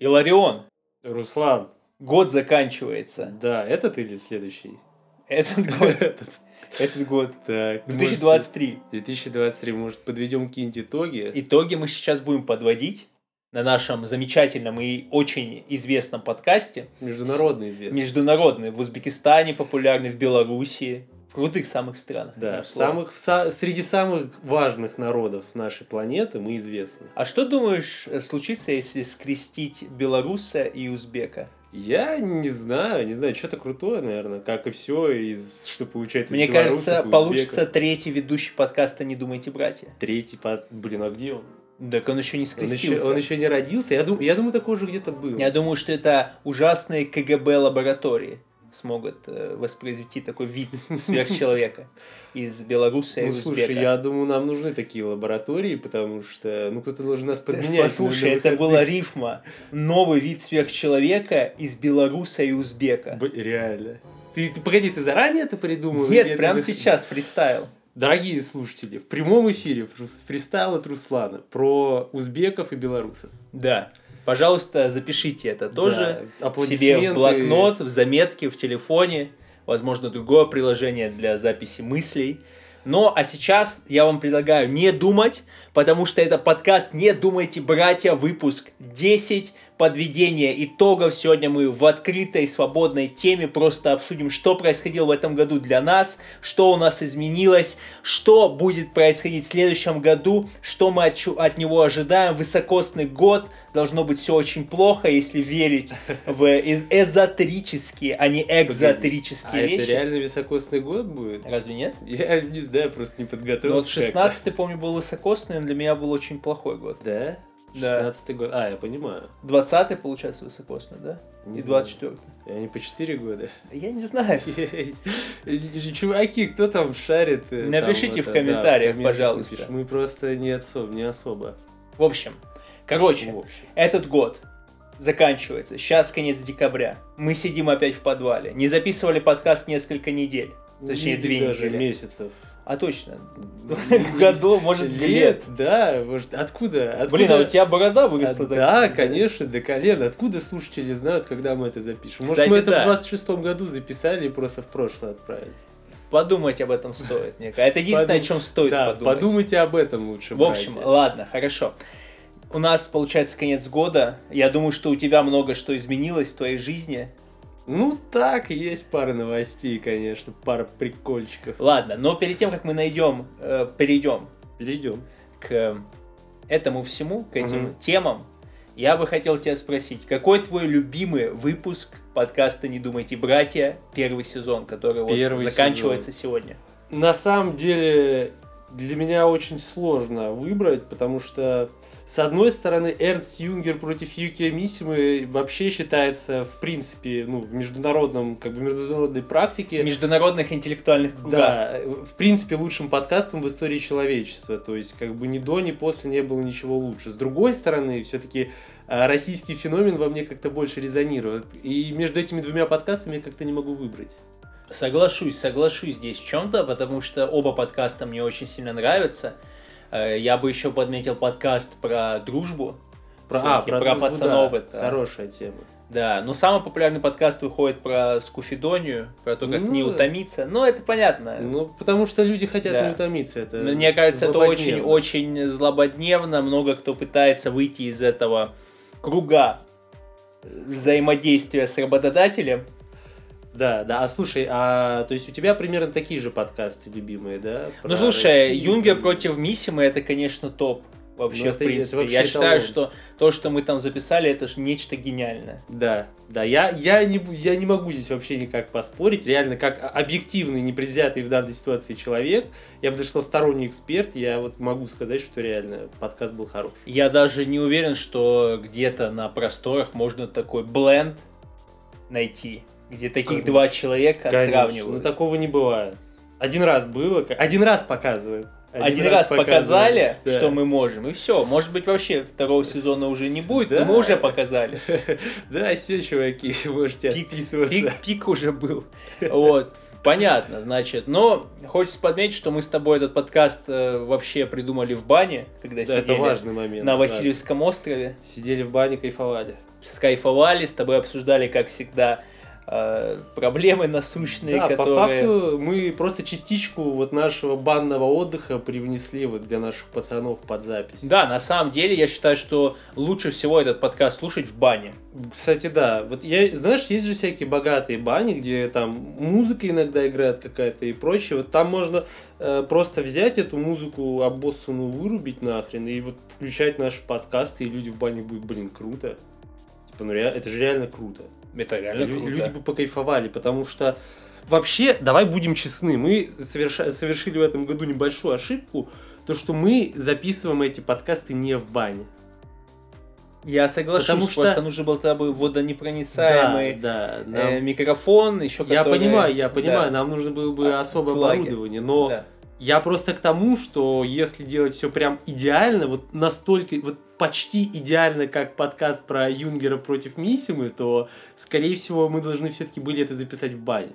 Иларион, Руслан, год заканчивается. да, этот или следующий? Этот год. Этот. Этот год. Так, 2023. может, 2023, может, подведем какие-нибудь итоги? Итоги мы сейчас будем подводить на нашем замечательном и очень известном подкасте. Международный известный. Международный. В Узбекистане популярный, в Белоруссии. В крутых самых странах. Да, в самых, в са- среди самых важных народов нашей планеты мы известны. А что думаешь э, случится, если скрестить белоруса и узбека? Я не знаю, не знаю, что-то крутое, наверное, как и все, из, что получается из Мне белорусов кажется, получится третий ведущий подкаста «Не думайте, братья». Третий под... Блин, а где он? Так он еще не Он еще, скрестился. он еще не родился? Я, дум... я думаю, такое же где-то было. Я думаю, что это ужасные КГБ лаборатории смогут э, воспроизвести такой вид сверхчеловека из Беларуси и Ну, узбека. слушай, я думаю, нам нужны такие лаборатории, потому что, ну, кто-то должен нас подменять. Послушай, на это была рифма. Новый вид сверхчеловека из белоруса и узбека. Б- Реально. Ты, ты погоди, ты заранее это придумал? Нет, прямо сейчас фристайл. Дорогие слушатели, в прямом эфире фристайл от Руслана про узбеков и белорусов. Да. Пожалуйста, запишите это тоже Да, себе в блокнот, в заметке, в телефоне, возможно, другое приложение для записи мыслей. Но, а сейчас я вам предлагаю не думать, потому что это подкаст «Не думайте, братья», выпуск 10, подведение итогов. Сегодня мы в открытой, свободной теме просто обсудим, что происходило в этом году для нас, что у нас изменилось, что будет происходить в следующем году, что мы от, от него ожидаем. Высокосный год, должно быть все очень плохо, если верить в эз- эзотерические, а не А экзотерические это вещи. реально високосный год будет? Разве нет? Я не знаю, просто не Ну подготовился. вот 16 помню, был высокосный, но для меня был очень плохой год. Да? Да. 16 год. А, я понимаю. 20 получается высокосный, да? Не И знаю. 24 И Они по 4 года. Я не знаю. Чуваки, кто там шарит? э, Напишите в комментариях, пожалуйста. Мы просто не особо, не особо. В общем, короче, этот год заканчивается. Сейчас конец декабря. Мы сидим опять в подвале. Не записывали подкаст несколько недель. Точнее, Или две даже недели. месяцев. А точно. В году, может, лет. Да. Может, откуда? откуда... Блин, а у тебя борода А, выросла. так? Да, конечно, до колена. Откуда слушатели знают, когда мы это запишем? Может, Кстати, мы это да. в 26-м году записали и просто в прошлое отправили? Подумать об этом стоит, мне кажется. Это единственное, о чем стоит да, подумать. подумайте об этом лучше, В общем, братья. ладно, хорошо. У нас получается конец года. Я думаю, что у тебя много что изменилось в твоей жизни. Ну так, есть пара новостей, конечно, пара прикольчиков. Ладно, но перед тем, как мы найдем, э, перейдем Перейдем. к этому всему, к этим Мгм. темам, я бы хотел тебя спросить, какой твой любимый выпуск подкаста «Не думайте, братья», первый сезон, который вот Первый заканчивается сегодня? На самом деле, для меня очень сложно выбрать, потому что, с одной стороны, Эрнст Юнгер против Юкия Мисимы вообще считается, в принципе, ну, в международном, как бы, международной практике, международных интеллектуальных кругах. да, в принципе, лучшим подкастом в истории человечества. То есть, как бы ни до, ни после не было ничего лучше. С другой стороны, все-таки российский феномен во мне как-то больше резонирует. И между этими двумя подкастами я как-то не могу выбрать. Соглашусь, соглашусь здесь в чем-то, потому что оба подкаста мне очень сильно нравятся. Э, Я бы еще подметил подкаст про дружбу. Про, Всё-таки про дружбу, пацанов да, это- Хорошая тема. Да, но самый популярный подкаст выходит про скуфидонию, про то, как Ну, не утомиться. Ну, это понятно. Ну, потому что люди хотят Да. не утомиться. Это Мне кажется, это очень, злободневно. очень злободневно. Много кто пытается выйти из этого круга взаимодействия с работодателем. Да, да. А слушай, а то есть у тебя примерно такие же подкасты любимые, да? Ну, слушай, Россию? Юнгер против Миссимы это, конечно, топ. Вообще, Ну, в это- принципе. это вообще Я считаю, эталон. что то, что мы там записали, это же нечто гениальное. Да, да, я, я, не, я не могу здесь вообще никак поспорить. Реально, как объективный, непредвзятый в данной ситуации человек, я бы даже сказал сторонний эксперт, я вот могу сказать, что реально подкаст был хороший. Я даже не уверен, что где-то на просторах можно такой бленд найти, где таких Конечно. два человека Конечно, сравнивают. Ну, такого не бывает. Один раз было, один раз показываем. Один, раз, показали, да. что мы можем, и все. Может быть, вообще второго сезона уже не будет, Да. но мы уже показали. Да, все, чуваки, можете Пик, отписываться. пик, пик уже был. Вот. Понятно, значит. Но хочется подметить, что мы с тобой этот подкаст э, вообще придумали в бане, когда Да, это сидели важный момент. на да. Васильевском острове. Сидели в бане, кайфовали. Скайфовали, с тобой обсуждали, как всегда, проблемы насущные, Да, по которые... факту мы просто частичку вот нашего банного отдыха привнесли вот для наших пацанов под запись. Да, на самом деле, я считаю, что лучше всего этот подкаст слушать в бане. Кстати, да. Вот я, знаешь, есть же всякие богатые бани, где там музыка иногда играет какая-то и прочее. Вот там можно э, просто взять эту музыку обоссанную, вырубить нахрен и вот включать наши подкасты, и люди в бане будут, блин, круто. Типа, ну это же реально круто. Это реально Лю- круто. Люди бы покайфовали, потому что вообще, давай будем честны, мы соверша- совершили в этом году небольшую ошибку, то что мы записываем эти подкасты не в бане. Я соглашусь, Потому что- просто нужен был тогда бы водонепроницаемый да, да. э, нам- микрофон, еще Я который- понимаю, я понимаю, Да, нам нужно было бы А, особое флаги. оборудование, но да. Я просто к тому, что если делать все прям идеально, вот настолько, вот почти идеально, как подкаст про Юнгера против Миссимы, то, скорее всего, мы должны все-таки были это записать в бане.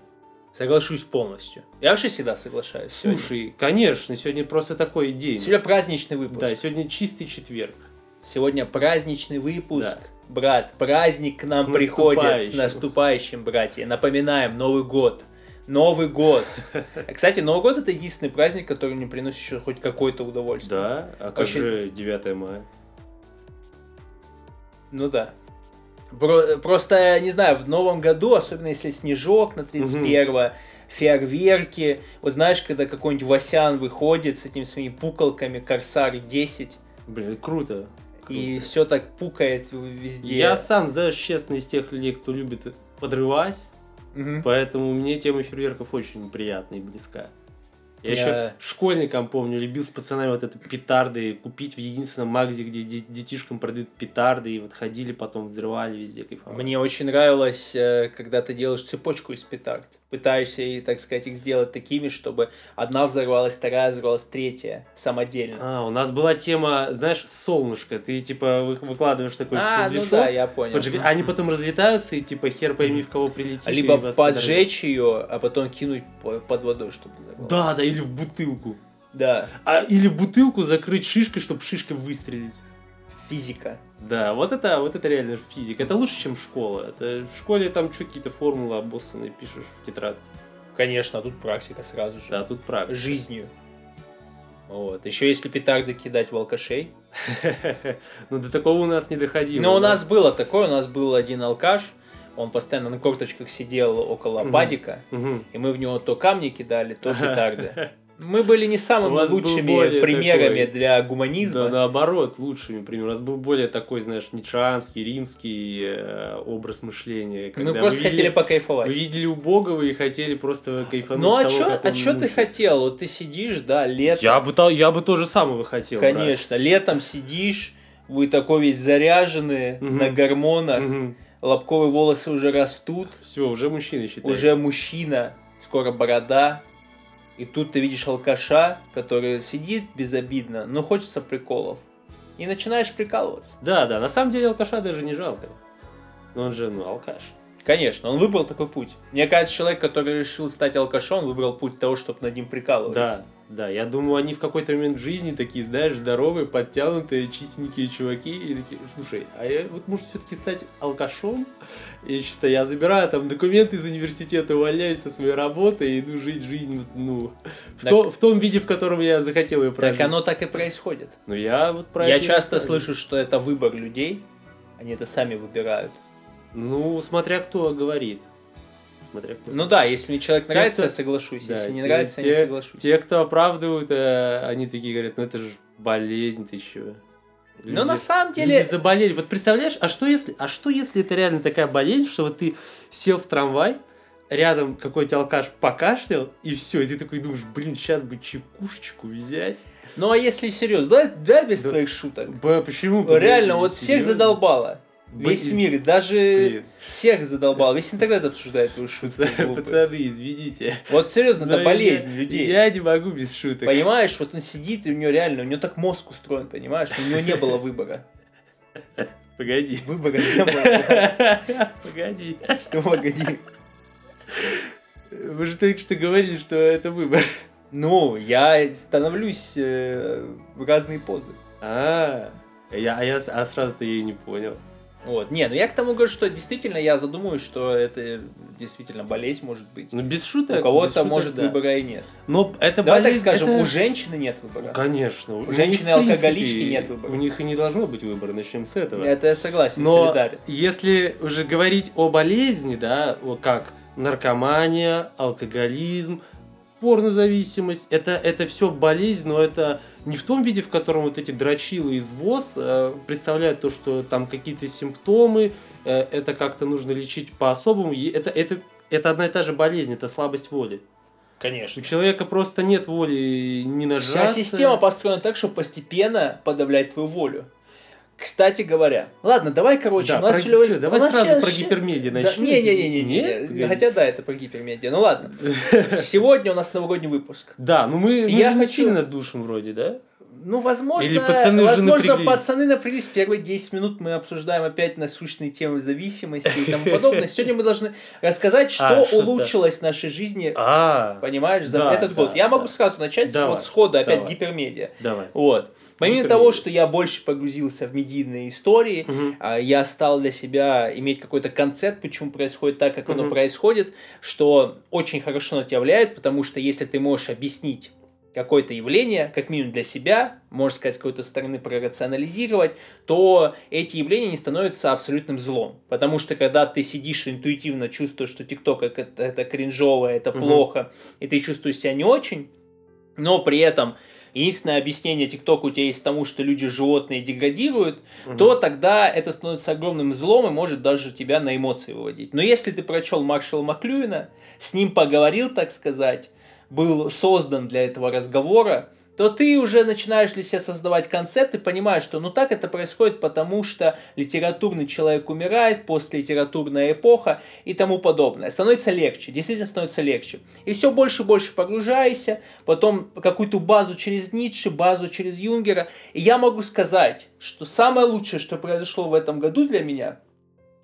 Соглашусь полностью. Я вообще всегда соглашаюсь. сегодня. Слушай, конечно, сегодня просто такой день. Сегодня праздничный выпуск. Да, сегодня чистый четверг. Сегодня праздничный выпуск. Да. Брат, праздник к нам С приходит. С наступающим, братья. Напоминаем, Новый год. Новый год. Кстати, Новый год это единственный праздник, который мне приносит еще хоть какое-то удовольствие. Да, а как Очень- же 9 мая? Ну да. Про- просто, не знаю, в новом году, особенно если снежок на 31 фейерверки, вот знаешь, когда какой-нибудь Васян выходит с этими своими пукалками Корсар 10, Блин, круто. и круто. все так пукает везде. Я сам, знаешь, честно, из тех людей, кто любит подрывать, Мгм. поэтому мне тема фейерверков очень приятна и близка. Я, Я- еще школьником помню, любил с пацанами вот это петарды купить в единственном магазе, где де- детишкам продают петарды, и вот ходили потом, взрывали везде, кайфовали. Мне очень нравилось, э, когда ты делаешь цепочку из петард. Пытаешься, и, так сказать, их сделать такими, чтобы одна взорвалась, вторая взорвалась, третья самодельно. А, у нас была тема, знаешь, солнышко. Ты типа вы- выкладываешь такой А, ну да, я понял. поджиг- Они потом разлетаются, и типа хер пойми, в кого прилетит. Либо поджечь ее, а потом кинуть по- под водой, чтобы взорвалась. Да, да, или в бутылку. Да, А, или в бутылку закрыть шишкой, чтобы шишкой выстрелить. Физика. Да, вот это, вот это реально физика. Это лучше, чем школа. Это в школе там что какие-то формулы обоссанные пишешь в тетрадь. Конечно, а тут практика сразу же. Да, тут правда. Жизнью. Вот. Еще если петарды кидать в алкашей. Ну, до такого у нас не доходило. Но у нас было такое, у нас был один алкаш, он постоянно на корточках сидел около падика, Мгм. и мы в него то камни кидали, то петарды. Мы были не самыми лучшими примерами такой- для Да, гуманизма. наоборот, лучшими примером. У нас был более такой, знаешь, ницшеанский, римский э, образ мышления. Мы просто хотели видели- покайфовать. Вы видели убогого и хотели просто кайфануть Ну а как а чё ты хотел? Вот ты сидишь, да, летом. Я бы, я бы то же самое хотел. брат. Конечно, летом сидишь, вы такой весь заряженный, Мгм. на гормонах, Мгм. лобковые волосы уже растут, Все, уже мужчина считает. уже мужчина, скоро борода. И тут ты видишь алкаша, который сидит безобидно, но хочется приколов. И начинаешь прикалываться. Да, да, на самом деле алкаша даже не жалко. Но он же, ну, алкаш. Конечно, он выбрал такой путь. Мне кажется, человек, который решил стать алкашом, выбрал путь того, чтобы над ним прикалываться. Да, да, я думаю, они в какой-то момент жизни такие, знаешь, здоровые, подтянутые, чистенькие чуваки, и такие, слушай, а я вот может все-таки стать алкашом? И чисто я забираю там документы из университета, увольняюсь со своей работы и иду жить жизнь, ну, в, Так- то- в том виде, в котором я захотел ее прожить. Так оно так и происходит. Ну я вот про Я часто рассказываю. слышу, что это выбор людей, они это сами выбирают. Ну, смотря кто говорит. Смотря кто. Ну да, если мне человек Те, нравится, кто- я соглашусь. Да, если не те- нравится, я не те- соглашусь. Те, кто оправдывают, э, они такие говорят, ну это же болезнь, ты чё? Но на самом Люди деле, заболели. Вот представляешь, а что если, а что если это реально такая болезнь, что вот ты сел в трамвай, рядом какой-то алкаш покашлял, и все, и ты такой думаешь, блин, сейчас бы чекушечку взять. ну а если серьезно, да, да без Да. твоих шуток. Б, почему? Реально, вот всех серьезно? задолбало. Весь Блин, мир, даже блин. всех задолбал. Весь интернет обсуждает твою шутку. Пацаны, извините. Вот серьезно, Но это я- болезнь людей. Я не могу без шуток. Понимаешь, вот он сидит, и у него реально, у него так мозг устроен, понимаешь? У него не было выбора. Погоди. Выбора не было. Погоди. Что, погоди. Вы же только что говорили, что это выбор. Ну, я становлюсь э, в разные позы. А, я, а я а сразу-то я и не понял. Вот. Не, ну я к тому говорю, что действительно я задумываюсь, что это действительно болезнь может быть. Ну, без шуток. У кого-то, шуток, может, да. выбора и нет. Но это Давай так болезнь, скажем, это- у женщины нет выбора. Конечно. У них, женщины алкоголички нет выбора. У них и не должно быть выбора, начнем с этого. Это я согласен, Но солидарен. если уже говорить о болезни, да, как наркомания, алкоголизм, порнозависимость, это, это все болезнь, но это не в том виде, в котором вот эти дрочилы из ВОЗ э, представляют то, что там какие-то симптомы, э, это как-то нужно лечить по-особому. Это, это, это одна и та же болезнь, это слабость воли. У Конечно. человека просто нет воли не Вся нажаться. система построена так, чтобы постепенно подавлять твою волю. Кстати говоря, ладно, давай, короче, Да, у нас про- всё, давай у нас сразу щас- про гипермедиа Да, начнем. Не-не-не, Нет? хотя да, это про гипермедиа. Ну ладно. Сегодня у нас новогодний выпуск. Да, ну мы, мы Я не хочу- сильно душим вроде, да? Ну, возможно, Или пацаны возможно, напряглись? пацаны напряглись. Первые 10 минут мы обсуждаем опять насущные темы зависимости и тому подобное. Сегодня мы должны рассказать, что А, что-то. улучшилось в нашей жизни, А, понимаешь, за Да, этот да, год. Я могу да. сразу начать с вот схода, опять давай. гипермедиа. давай. Вот. Помимо Гипермедиа. того, что я больше погрузился в медийные истории, а, я стал для себя иметь какой-то концепт, почему происходит так, как оно происходит, что очень хорошо на тебя влияет, потому что если ты можешь объяснить какое-то явление, как минимум для себя, можешь сказать, с какой-то стороны прорационализировать, то эти явления не становятся абсолютным злом. Потому что когда ты сидишь интуитивно чувствуешь, что ТикТок это, это кринжово, это Мгм. плохо, и ты чувствуешь себя не очень, но при этом единственное объяснение ТикТока у тебя есть тому, что люди животные деградируют, Мгм. то тогда это становится огромным злом и может даже тебя на эмоции выводить. Но если ты прочел Маршала Маклюина, с ним поговорил, так сказать, был создан для этого разговора, то ты уже начинаешь для себя создавать концепт и понимаешь, что ну так это происходит, потому что литературный человек умирает, постлитературная эпоха и тому подобное. Становится легче, действительно становится легче. И все больше и больше погружаешься, потом какую-то базу через Ницше, базу через Юнгера. И я могу сказать, что самое лучшее, что произошло в этом году для меня,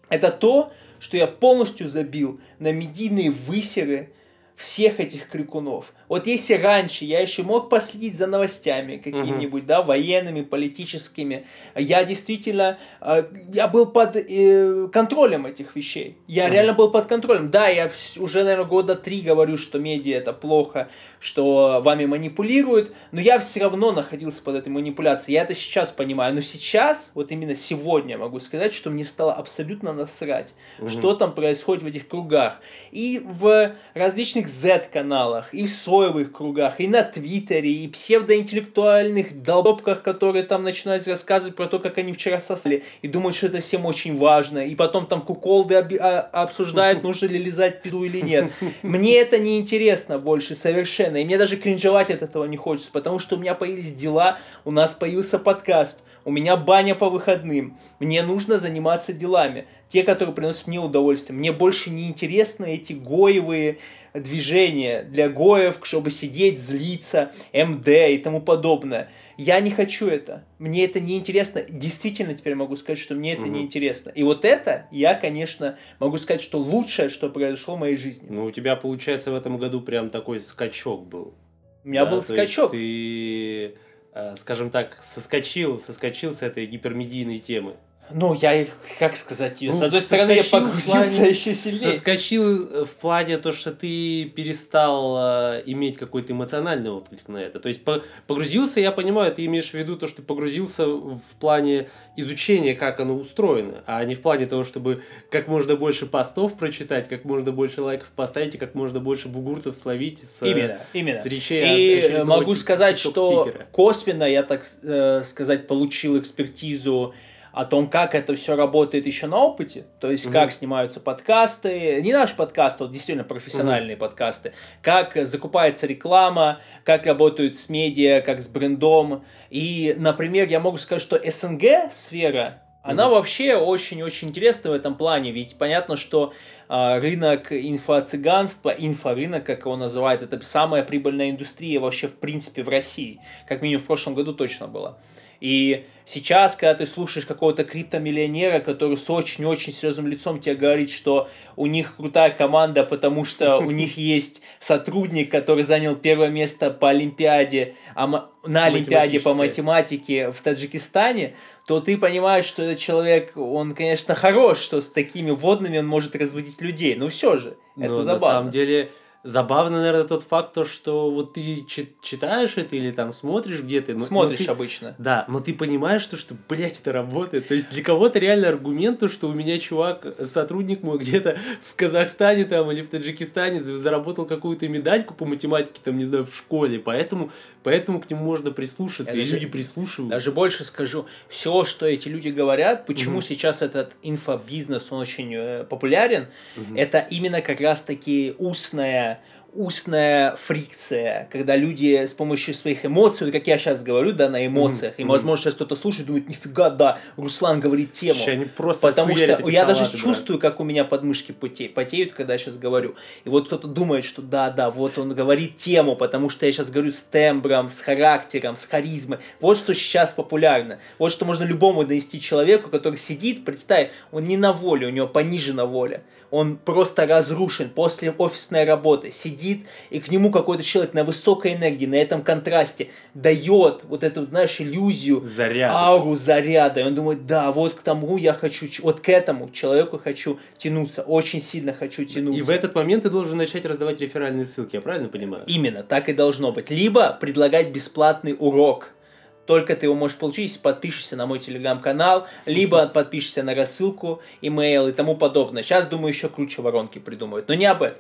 это то, что я полностью забил на медийные высеры всех этих крикунов. Вот если раньше я еще мог последить за новостями какими-нибудь, да, военными, политическими, я действительно, э, я был под э, контролем этих вещей. Я Мгм. реально был под контролем. Да, я уже, наверное, года три говорю, что медиа это плохо, что вами манипулируют, но я все равно находился под этой манипуляцией. Я это сейчас понимаю. Но сейчас, вот именно сегодня могу сказать, что мне стало абсолютно насрать, Мгм. что там происходит в этих кругах. И в различных Z-каналах, и в соевых кругах, и на Твиттере, и псевдоинтеллектуальных долбопках, которые там начинают рассказывать про то, как они вчера сосали, и думают, что это всем очень важно. И потом там куколды оби- а- обсуждают, нужно ли лизать пиду или нет. Мне это не интересно больше совершенно. И мне даже кринжевать от этого не хочется, потому что у меня появились дела, у нас появился подкаст, у меня баня по выходным. Мне нужно заниматься делами. Те, которые приносят мне удовольствие. Мне больше не интересны эти гоевые движения для гоев, чтобы сидеть, злиться, МД и тому подобное. Я не хочу это. Мне это не интересно. Действительно, теперь могу сказать, что мне это Мгм. не интересно. И вот это я, конечно, могу сказать, что лучшее, что произошло в моей жизни. Ну, у тебя, получается, в этом году прям такой скачок был. У меня Да, был скачок. ты, скажем так, соскочил, соскочил с этой гипермедийной темы. Ну, я, их, как сказать, ее. Ну, с одной стороны, я погрузился плане- еще сильнее. Соскочил э, в плане то, что ты перестал э, иметь какой-то эмоциональный отклик на это. То есть по- погрузился, я понимаю, ты имеешь в виду то, что ты погрузился в плане изучения, как оно устроено, а не в плане того, чтобы как можно больше постов прочитать, как можно больше лайков поставить и как можно больше бугуртов словить с, э, Именно, именно. с речей И могу сказать, что косвенно я, так э, сказать, получил экспертизу о том, как это все работает еще на опыте, то есть Мгм. как снимаются подкасты, не наш подкаст, а вот действительно профессиональные подкасты, как закупается реклама, как работают с медиа, как с брендом. И, например, я могу сказать, что СНГ сфера, она вообще очень-очень интересна в этом плане, ведь понятно, что а, рынок инфо-цыганства, инфорынок, как его называют, это самая прибыльная индустрия вообще в принципе в России, как минимум в прошлом году точно было. И сейчас, когда ты слушаешь какого-то криптомиллионера, который с очень-очень серьезным лицом тебе говорит, что у них крутая команда, потому что у них есть сотрудник, который занял первое место по Олимпиаде, а на Олимпиаде по математике в Таджикистане, то ты понимаешь, что этот человек, он, конечно, хорош, что с такими водными он может разводить людей, но все же, это Но забавно. На самом деле, Забавно, наверное, тот факт, то, что вот ты читаешь это или там смотришь где-то. Смотришь но ты, обычно. Да, но ты понимаешь, что, что, блядь, это работает. То есть для кого-то реально аргумент, то, что у меня чувак, сотрудник мой где-то в Казахстане там или в Таджикистане заработал какую-то медальку по математике, там, не знаю, в школе. Поэтому, поэтому к нему можно прислушаться, Я и даже, люди прислушиваются. Даже больше скажу, все, что эти люди говорят, почему угу. сейчас этот инфобизнес, он очень э, популярен, угу. это именно как раз-таки устная устная фрикция, когда люди с помощью своих эмоций, как я сейчас говорю, да, на эмоциях, mm-hmm. и, возможно, сейчас кто-то слушает, думает, нифига, да, Руслан говорит тему. Сейчас они просто Потому что я даже да. чувствую, как у меня подмышки поте- потеют, когда я сейчас говорю. И вот кто-то думает, что да, да, вот он говорит тему, потому что я сейчас говорю с тембром, с характером, с харизмой. Вот что сейчас популярно. Вот что можно любому донести человеку, который сидит, представь, он не на воле, у него понижена воля. Он просто разрушен после офисной работы, сидит и к нему какой-то человек на высокой энергии, на этом контрасте дает вот эту, знаешь, иллюзию, Заряд. ауру заряда. И он думает, да, вот к тому я хочу, вот к этому человеку хочу тянуться, очень сильно хочу тянуться. И в этот момент ты должен начать раздавать реферальные ссылки, я правильно понимаю? Именно, так и должно быть. Либо предлагать бесплатный урок, только ты его можешь получить, подпишешься на мой телеграм-канал, либо подпишешься на рассылку, имейл и тому подобное. Сейчас, думаю, еще круче воронки придумают, но не об этом.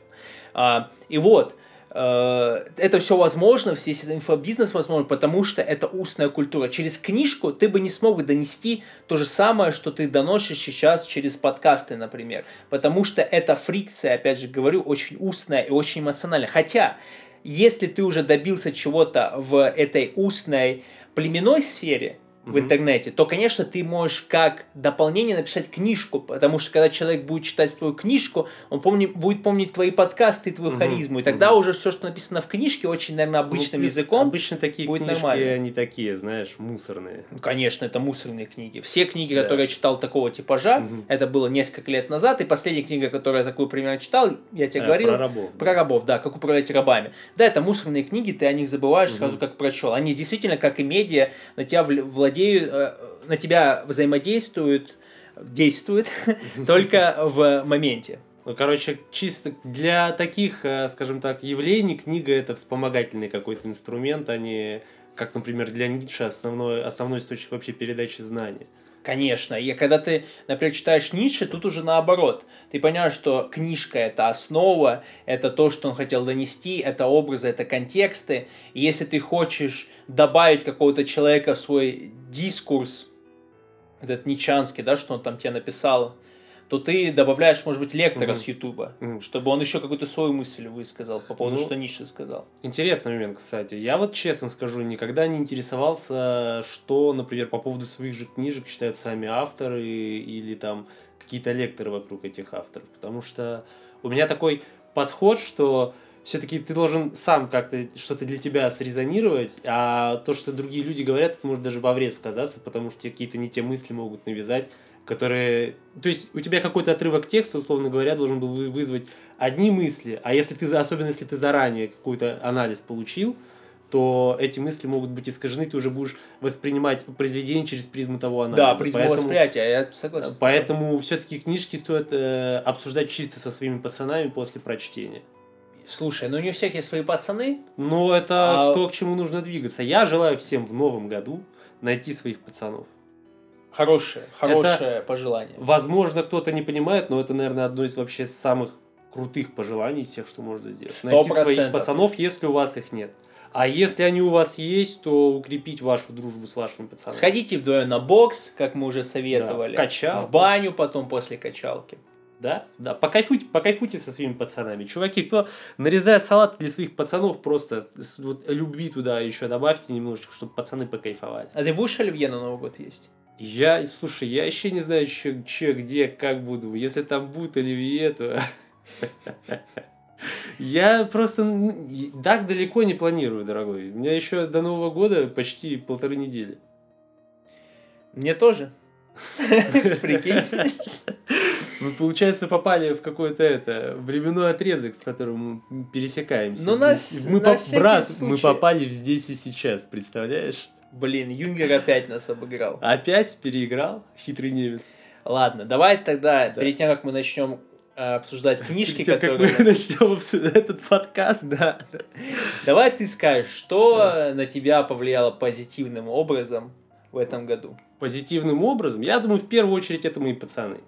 А, и вот, э, это все возможно, весь этот инфобизнес возможно, потому что это устная культура. Через книжку ты бы не смог донести то же самое, что ты доносишь сейчас через подкасты, например. Потому что эта фрикция, опять же говорю, очень устная и очень эмоциональная. Хотя, если ты уже добился чего-то в этой устной племенной сфере, в интернете, то, конечно, ты можешь как дополнение написать книжку, потому что когда человек будет читать твою книжку, он помни, будет помнить твои подкасты и твою угу. харизму, и тогда угу. уже все, что написано в книжке, очень, наверное, ну, обычным ну, языком, обычно такие будет книжки, нормально. они такие, знаешь, мусорные. Ну, конечно, это мусорные книги. Все книги, да. которые я читал такого типажа, угу. это было несколько лет назад, и последняя книга, которую я такую примерно читал, я тебе а, говорил. Про рабов. Про рабов, да, как управлять рабами. Да, это мусорные книги, ты о них забываешь угу. сразу, как прочел. Они действительно, как и медиа, на тебя владеют владеют, э, на тебя взаимодействуют, действуют только в моменте. Ну, короче, чисто для таких, э, скажем так, явлений книга это вспомогательный какой-то инструмент, а не, как, например, для Ницше основной, основной источник вообще передачи знаний. Конечно. И когда ты, например, читаешь Ницше, тут уже наоборот. Ты понимаешь, что книжка – это основа, это то, что он хотел донести, это образы, это контексты. И если ты хочешь добавить какого-то человека в свой дискурс, этот ничанский, да, что он там тебе написал, то ты добавляешь, может быть, лектора угу. с Ютуба, угу. чтобы он еще какую-то свою мысль высказал по поводу, ну, что Ницше сказал. Интересный момент, кстати. Я вот честно скажу, никогда не интересовался, что, например, по поводу своих же книжек считают сами авторы или там какие-то лекторы вокруг этих авторов. Потому что у меня такой подход, что все-таки ты должен сам как-то что-то для тебя срезонировать, а то, что другие люди говорят, это может даже во вред сказаться, потому что тебе какие-то не те мысли могут навязать, которые... То есть у тебя какой-то отрывок текста, условно говоря, должен был вызвать одни мысли, а если ты, особенно если ты заранее какой-то анализ получил, то эти мысли могут быть искажены, ты уже будешь воспринимать произведение через призму того анализа. Да, призму поэтому, восприятия, я согласен. Поэтому все-таки книжки стоит э, обсуждать чисто со своими пацанами после прочтения. Слушай, ну не у всех есть свои пацаны. Ну это а... то, к чему нужно двигаться. Я желаю всем в новом году найти своих пацанов. Хорошее, хорошее это, пожелание. Возможно, кто-то не понимает, но это, наверное, одно из вообще самых крутых пожеланий из всех, что можно сделать. 100%. Найти своих пацанов, если у вас их нет. А если они у вас есть, то укрепить вашу дружбу с вашими пацанами. Сходите вдвоем на бокс, как мы уже советовали. Да, в качалку. В баню потом после качалки. Да, да, покайфуйте, покайфуйте со своими пацанами. Чуваки, кто нарезает салат для своих пацанов, просто вот, любви туда еще добавьте немножечко, чтобы пацаны покайфовали. А ты будешь оливье на Новый год есть? Я, слушай, я еще не знаю, че, че, где, как буду. Если там будет оливье, то... Я просто так далеко не планирую, дорогой. У меня еще до Нового года почти полторы недели. Мне тоже. Прикинь. Мы, получается, попали в какой-то это временной отрезок, в котором мы пересекаемся. Ну, здесь. на мы на по- брат, случай. мы попали в здесь и сейчас, представляешь? Блин, Юнгер опять нас обыграл. Опять переиграл хитрый немец. Ладно, давай тогда, Да. перед тем, как мы начнем э, обсуждать книжки, тем, как которые... мы начнем обсуждать этот подкаст, Да. Давай ты скажешь, что на тебя повлияло позитивным образом в этом году? позитивным образом, я думаю, в первую очередь это мои пацаны.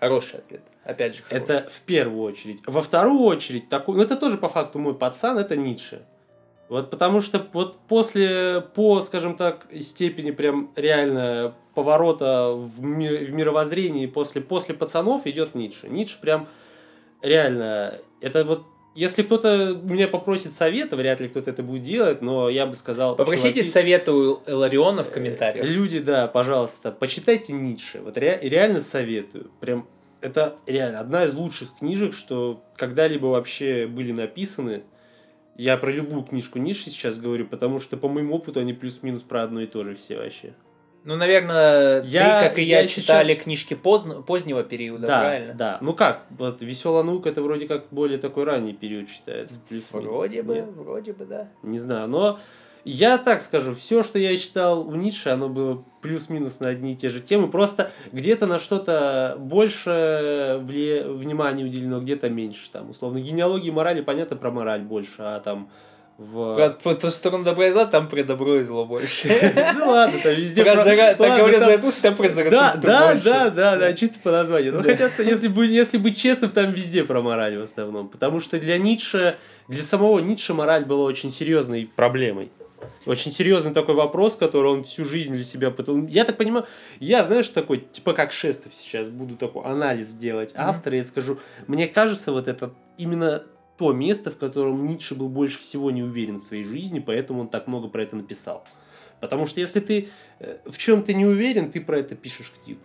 Хороший ответ. Опять же, хороший. Это в первую очередь. Во вторую очередь, такой, ну это тоже по факту мой пацан, это Ницше. Вот потому что вот после, по, скажем так, степени прям реально поворота в, ми- в мировоззрении после, после пацанов идет Ницше. Ницше прям реально, это вот, если кто-то меня попросит совета, вряд ли кто-то это будет делать, но я бы сказал... Попросите чуваки, совета у Элариона в комментариях. Люди, да, пожалуйста, почитайте Ницше. Вот ре- реально советую. Прям это реально одна из лучших книжек, что когда-либо вообще были написаны. Я про любую книжку Ницше сейчас говорю, потому что по моему опыту они плюс-минус про одно и то же все вообще. Ну, наверное, Я- ты, как и я, я читали сейчас- книжки поздно, позднего периода, да, правильно? да. Ну как, вот Веселая наука это вроде как более такой ранний период считается. Вроде бы, Нет? вроде бы, да. Не знаю, но я так скажу, все, что я читал в Ницше, оно было плюс-минус на одни и те же темы. Просто где-то на что-то больше внимания уделено, где-то меньше. Там, условно, генеалогии морали, понятно, про мораль больше, а там в... Про, про ту сторону добра и зла, там про добро и зло больше. Ну ладно, там везде... Про Зара- Так говорят Заратустра, там про Да, Заратустру да, да, да, да, чисто по названию. Ну, хотя, если быть честным, там везде про мораль в основном. Потому что для Ницше, для самого Ницше мораль была очень серьезной проблемой. Очень серьезный такой вопрос, который он всю жизнь для себя пытался. Я так понимаю, я, знаешь, такой, типа как Шестов сейчас, буду такой анализ делать автора и скажу, мне кажется, вот это именно то место, в котором Ницше был больше всего не уверен в своей жизни, поэтому он так много про это написал. Потому что если ты э, в чем то не уверен, ты про это пишешь книгу.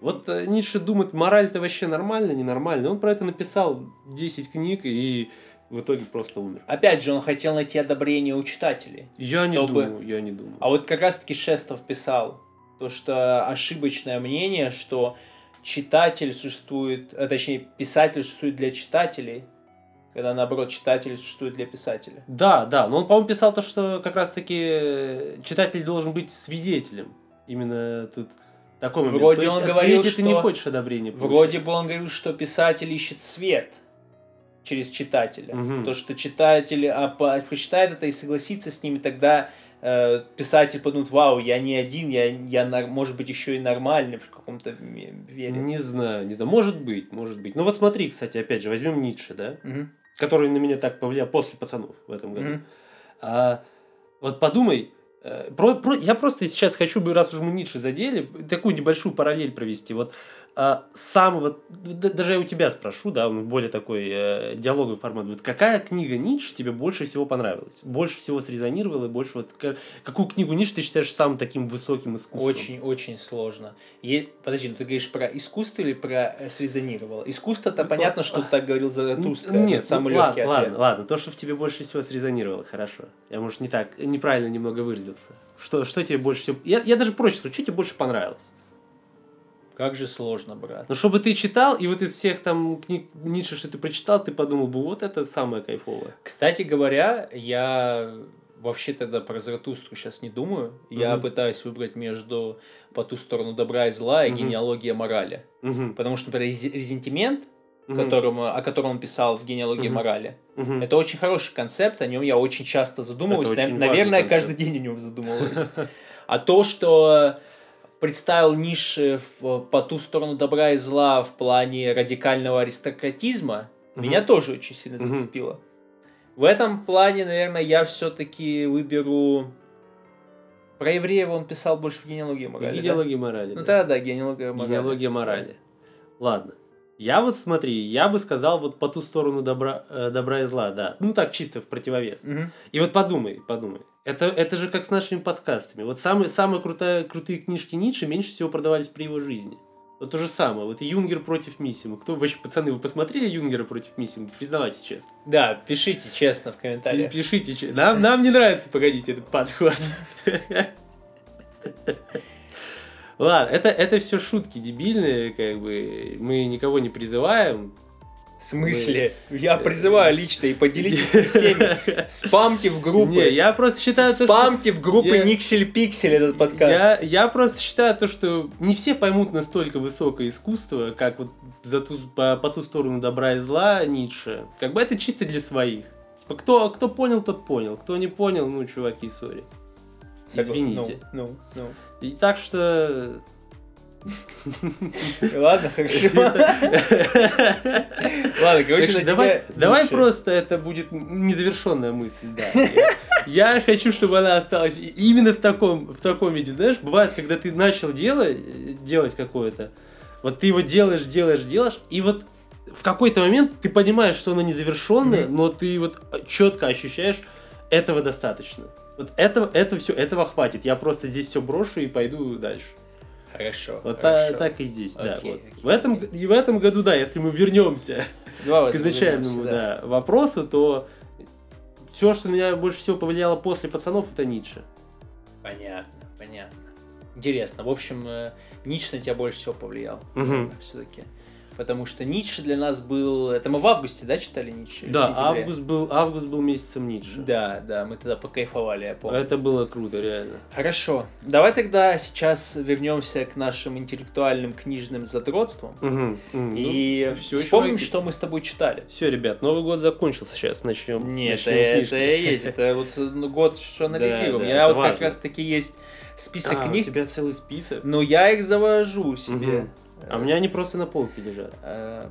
Вот э, Ницше думает, мораль-то вообще нормально, ненормально. Он про это написал 10 книг и в итоге просто умер. Опять же, он хотел найти одобрение у читателей. Я не Чтобы- думаю, я не думаю. А вот как раз-таки Шестов писал, то что ошибочное мнение, что читатель существует, а точнее писатель существует для читателей, когда наоборот читатель существует для писателя. Да, да, но он, по-моему, писал то, что как раз-таки читатель должен быть свидетелем. Именно тут такой момент. Вроде То есть он говорил, свидетеля ты не что- хочешь одобрения Вроде получать. бы он говорил, что писатель ищет свет через читателя. Мгм. То, что читатель а, по- прочитает это и согласится с ними, тогда э, писатель подумает, вау, я не один, я, я может быть, еще и нормальный в каком-то вере. Не знаю, не знаю. Может быть, может быть. Ну вот смотри, кстати, опять же, возьмем Ницше, да? Мгм. Который на меня так повлиял после пацанов в этом году. Мгм. А, вот подумай, э, про, про- я просто сейчас хочу, бы, раз уж мы Ницше задели, такую небольшую параллель провести. Вот а, сам вот, д- даже я у тебя спрошу, да, он более такой э, диалоговый формат. Вот какая книга Ницше тебе больше всего понравилась? Больше всего срезонировала? Больше вот ка- какую книгу Ницше ты считаешь самым таким высоким искусством? Очень-очень сложно. Е- Подожди, ну ты говоришь про искусство или про э, срезонировало? Искусство-то Ну, понятно, а- что так говорил Заратустра. Нет, это самый ну, легкий ладно, ответ. ладно, ладно. То, что в тебе больше всего срезонировало, хорошо. Я, может, не так, неправильно немного выразился. Что, что тебе больше всего... Я, я даже проще скажу, что тебе больше понравилось? Как же сложно, брат. Ну, чтобы ты читал, и вот из всех там книг Ницше, что ты прочитал, ты подумал бы, вот это самое кайфовое. Кстати говоря, я вообще тогда про Заратустру сейчас не думаю. Я Мгм. пытаюсь выбрать между «По ту сторону добра и зла» и Мгм. «Генеалогия морали». Мгм. Потому что, например, резентимент, Мгм. которым, о котором он писал в «Генеалогии Мгм. морали», Мгм. это очень хороший концепт, о нем я очень часто задумываюсь. Это очень На- важный Наверное, концепт. каждый день о нем задумываюсь. А то, что представил Ницше в- по ту сторону добра и зла в плане радикального аристократизма, Мгм. меня тоже очень сильно Мгм. зацепило. В этом плане, наверное, я все-таки выберу... Про Евреева он писал больше в генеалогии морали. да? Генеалогия морали. Ну да. да, генеалогия морали. Генеалогия морали. Ладно. Я вот смотри, я бы сказал вот по ту сторону добра, э, добра и зла, да. Ну так, чисто в противовес. Мгм. И вот подумай, подумай. Это, это же как с нашими подкастами. Вот самые, самые крутые, крутые книжки Ницше меньше всего продавались при его жизни. Вот то же самое. Вот Юнгер против Миссима. Кто вообще, пацаны, вы посмотрели Юнгера против Миссима? Признавайтесь честно. Да, пишите честно в комментариях. Пишите. че- Нам, нам не нравится, погодите, этот подход. Ладно, это, это все шутки дебильные, как бы мы никого не призываем. В смысле? Я призываю лично и поделитесь со всеми. Спамьте в группы. Не, я просто считаю, то, что- Спамьте в группы Я- Никсель Пиксель этот подкаст. Я, я просто считаю то, что не все поймут настолько высокое искусство, как вот за ту, по, по ту сторону добра и зла Ницше. Как бы это чисто для своих. Типа, кто, кто понял, тот понял. Кто не понял, ну, чуваки, сори. Извините. Ну, ну, И так что... ну. Ладно, хорошо. Ладно, короче, давай, просто это будет незавершенная мысль, да. Я, хочу, чтобы она осталась именно в таком, в таком виде. Знаешь, бывает, когда ты начал делать, делать какое-то, вот ты его делаешь, делаешь, делаешь, и вот в какой-то момент ты понимаешь, что оно незавершенное, но ты вот четко ощущаешь, этого достаточно. Вот этого, это все, этого хватит. Я просто здесь все брошу и пойду дальше. Хорошо. Вот та- хорошо. так и здесь, да. Окей, вот. окей, в, этом, окей. и в этом году, да, если мы вернемся Давай к вот изначальному вернемся, да, вопросу, то все, что меня больше всего повлияло после пацанов, это Ницше. Понятно, понятно. Интересно. В общем, э, Ницше на тебя больше всего повлиял. Мгм. Все-таки. Потому что Ницше для нас был... Это мы в августе, да, читали Ницше? Да, август был, август был месяцем Ницше. Да, да, мы тогда покайфовали, я помню. Это было круто, реально. Хорошо. Давай тогда сейчас вернемся к нашим интеллектуальным книжным задротствам. И всё, вспомним, чуваки. что мы с тобой читали. Все, ребят, Новый год закончился, сейчас начнем. Нет, начнем это, это и есть. Это вот ну, год что анализируем. Да, да, Я вот как важно. раз таки есть список А, у книг. тебя целый список. Но я их завожу себе. Мгм. А у меня они просто на полке лежат. Э,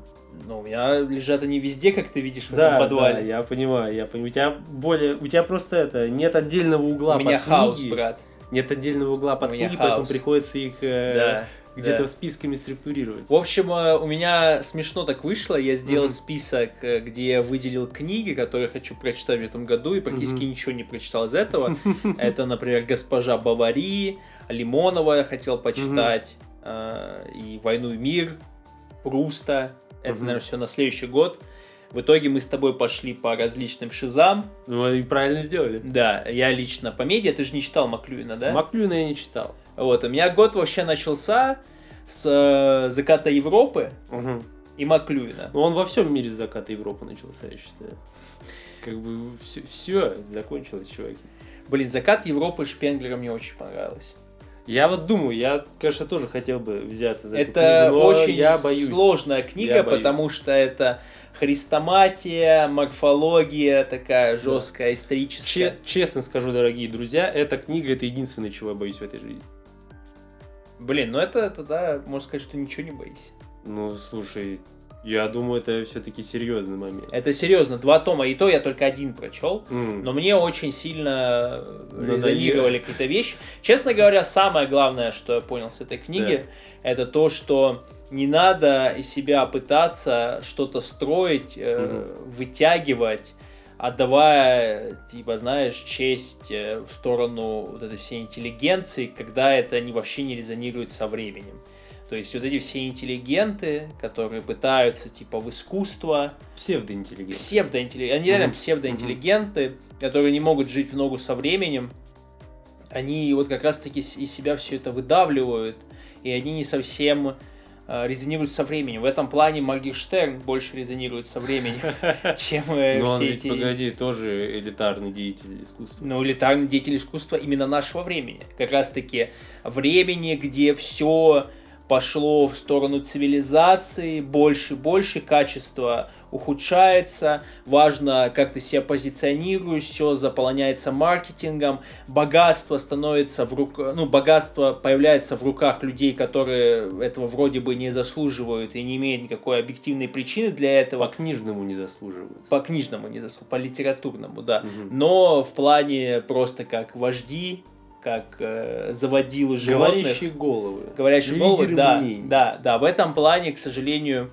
Ну, у меня лежат они везде, как ты видишь, в этом подвале. да, я понимаю, я понимаю. У тебя более, у тебя просто это нет отдельного угла У меня под хаос, книги. брат. Нет отдельного угла под книги, поэтому хаос. приходится их э, Да. где-то да. списками структурировать. В общем, э, у меня смешно так вышло. Я сделал Мгм. список, где я выделил книги, которые хочу прочитать в этом году, и практически Мгм. ничего не прочитал из этого. Это, например, «Госпожа Бавари», «Лимонова» я хотел почитать, э, и «Войну и мир», «Пруста». Это, Мгм. наверное, все на следующий год. В итоге мы с тобой пошли по различным шизам. Ну и правильно сделали. Да, я лично по медиа, ты же не читал Маклюина, да? Маклюна я не читал. Вот, у меня год вообще начался с э, заката Европы Мгм. и Маклюина. Но он во всем мире с заката Европы начался, я считаю. Как бы все, закончилось, чуваки. Блин, закат Европы Шпенглера мне очень понравилось. Я вот думаю, я, конечно, тоже хотел бы взяться за эту Это книгу, но очень я боюсь. сложная книга, Я боюсь. потому что это хрестоматия, морфология такая жесткая, историческая. Че- честно скажу, дорогие друзья, эта книга это единственное, чего я боюсь в этой жизни. Блин, ну это тогда можно сказать, что ничего не боись. Ну, слушай, я думаю, это все-таки серьезный момент. Это серьезно, два тома, и то я только один прочел. М. Но мне очень сильно Надоело. резонировали какие-то вещи. Честно говоря, самое главное, что я понял с этой книги, это то, что не надо из себя пытаться что-то строить, э, вытягивать, отдавая, типа, знаешь, честь э, в сторону вот этой всей интеллигенции, когда это не, вообще не резонирует со временем. То есть вот эти все интеллигенты, которые пытаются, типа, в искусство, Псевдоинтеллигент. псевдоинтеллигенты, они реально Мгм. псевдоинтеллигенты, которые не могут жить в ногу со временем, они вот как раз-таки из себя все это выдавливают, и они не совсем э, резонируют со временем. В этом плане Моргенштерн больше резонирует со временем, чем э, Но он все ведь, эти... погоди, тоже элитарный деятель искусства. Ну, элитарный деятель искусства именно нашего времени. Как раз-таки времени, где все пошло в сторону цивилизации, больше и больше качество ухудшается, важно, как ты себя позиционируешь, все заполняется маркетингом, богатство становится в рук... ну, богатство появляется в руках людей, которые этого вроде бы не заслуживают и не имеют никакой объективной причины для этого. По книжному не заслуживают. По книжному не заслуживают, по литературному, да. Мгм. Но в плане просто как вожди, как э, заводилы животных, Говорящие головы. говорящие головы, Лидеры да, мнений. да, да. В этом плане, к сожалению,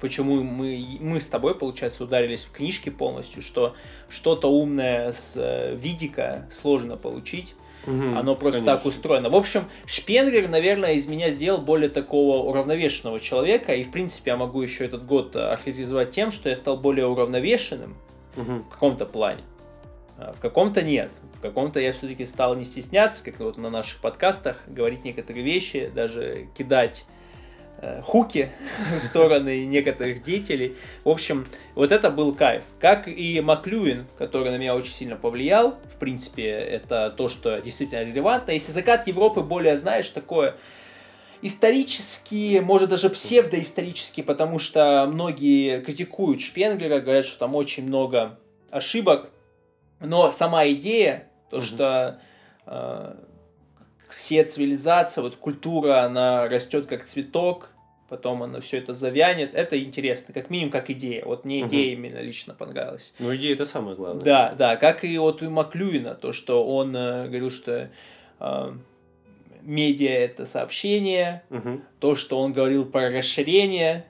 почему мы, мы с тобой, получается, ударились в книжки полностью, что что-то умное с э, видика сложно получить. Мгм, Оно просто конечно. так устроено. В общем, Шпенгер, наверное, из меня сделал более такого уравновешенного человека. И, в принципе, я могу еще этот год охарактеризовать тем, что я стал более уравновешенным Мгм. в каком-то плане. А в каком-то нет. В каком-то я все-таки стал не стесняться, как вот на наших подкастах, говорить некоторые вещи, даже кидать э, хуки в стороны некоторых деятелей. В общем, вот это был кайф. Как и Маклюин, который на меня очень сильно повлиял. В принципе, это то, что действительно релевантно. Если закат Европы более, знаешь, такое исторически, может даже псевдоисторически, потому что многие критикуют Шпенглера, говорят, что там очень много ошибок, но сама идея, то, mm-hmm. что э, все цивилизация, вот культура, она растет как цветок, потом она все это завянет, это интересно, как минимум как идея. Вот мне идея угу. именно лично понравилась. Ну, идея это самое главное. Да, да, как и вот у Маклюина, то, что он э, говорил, что э, медиа это сообщение, угу. то, что он говорил про расширение,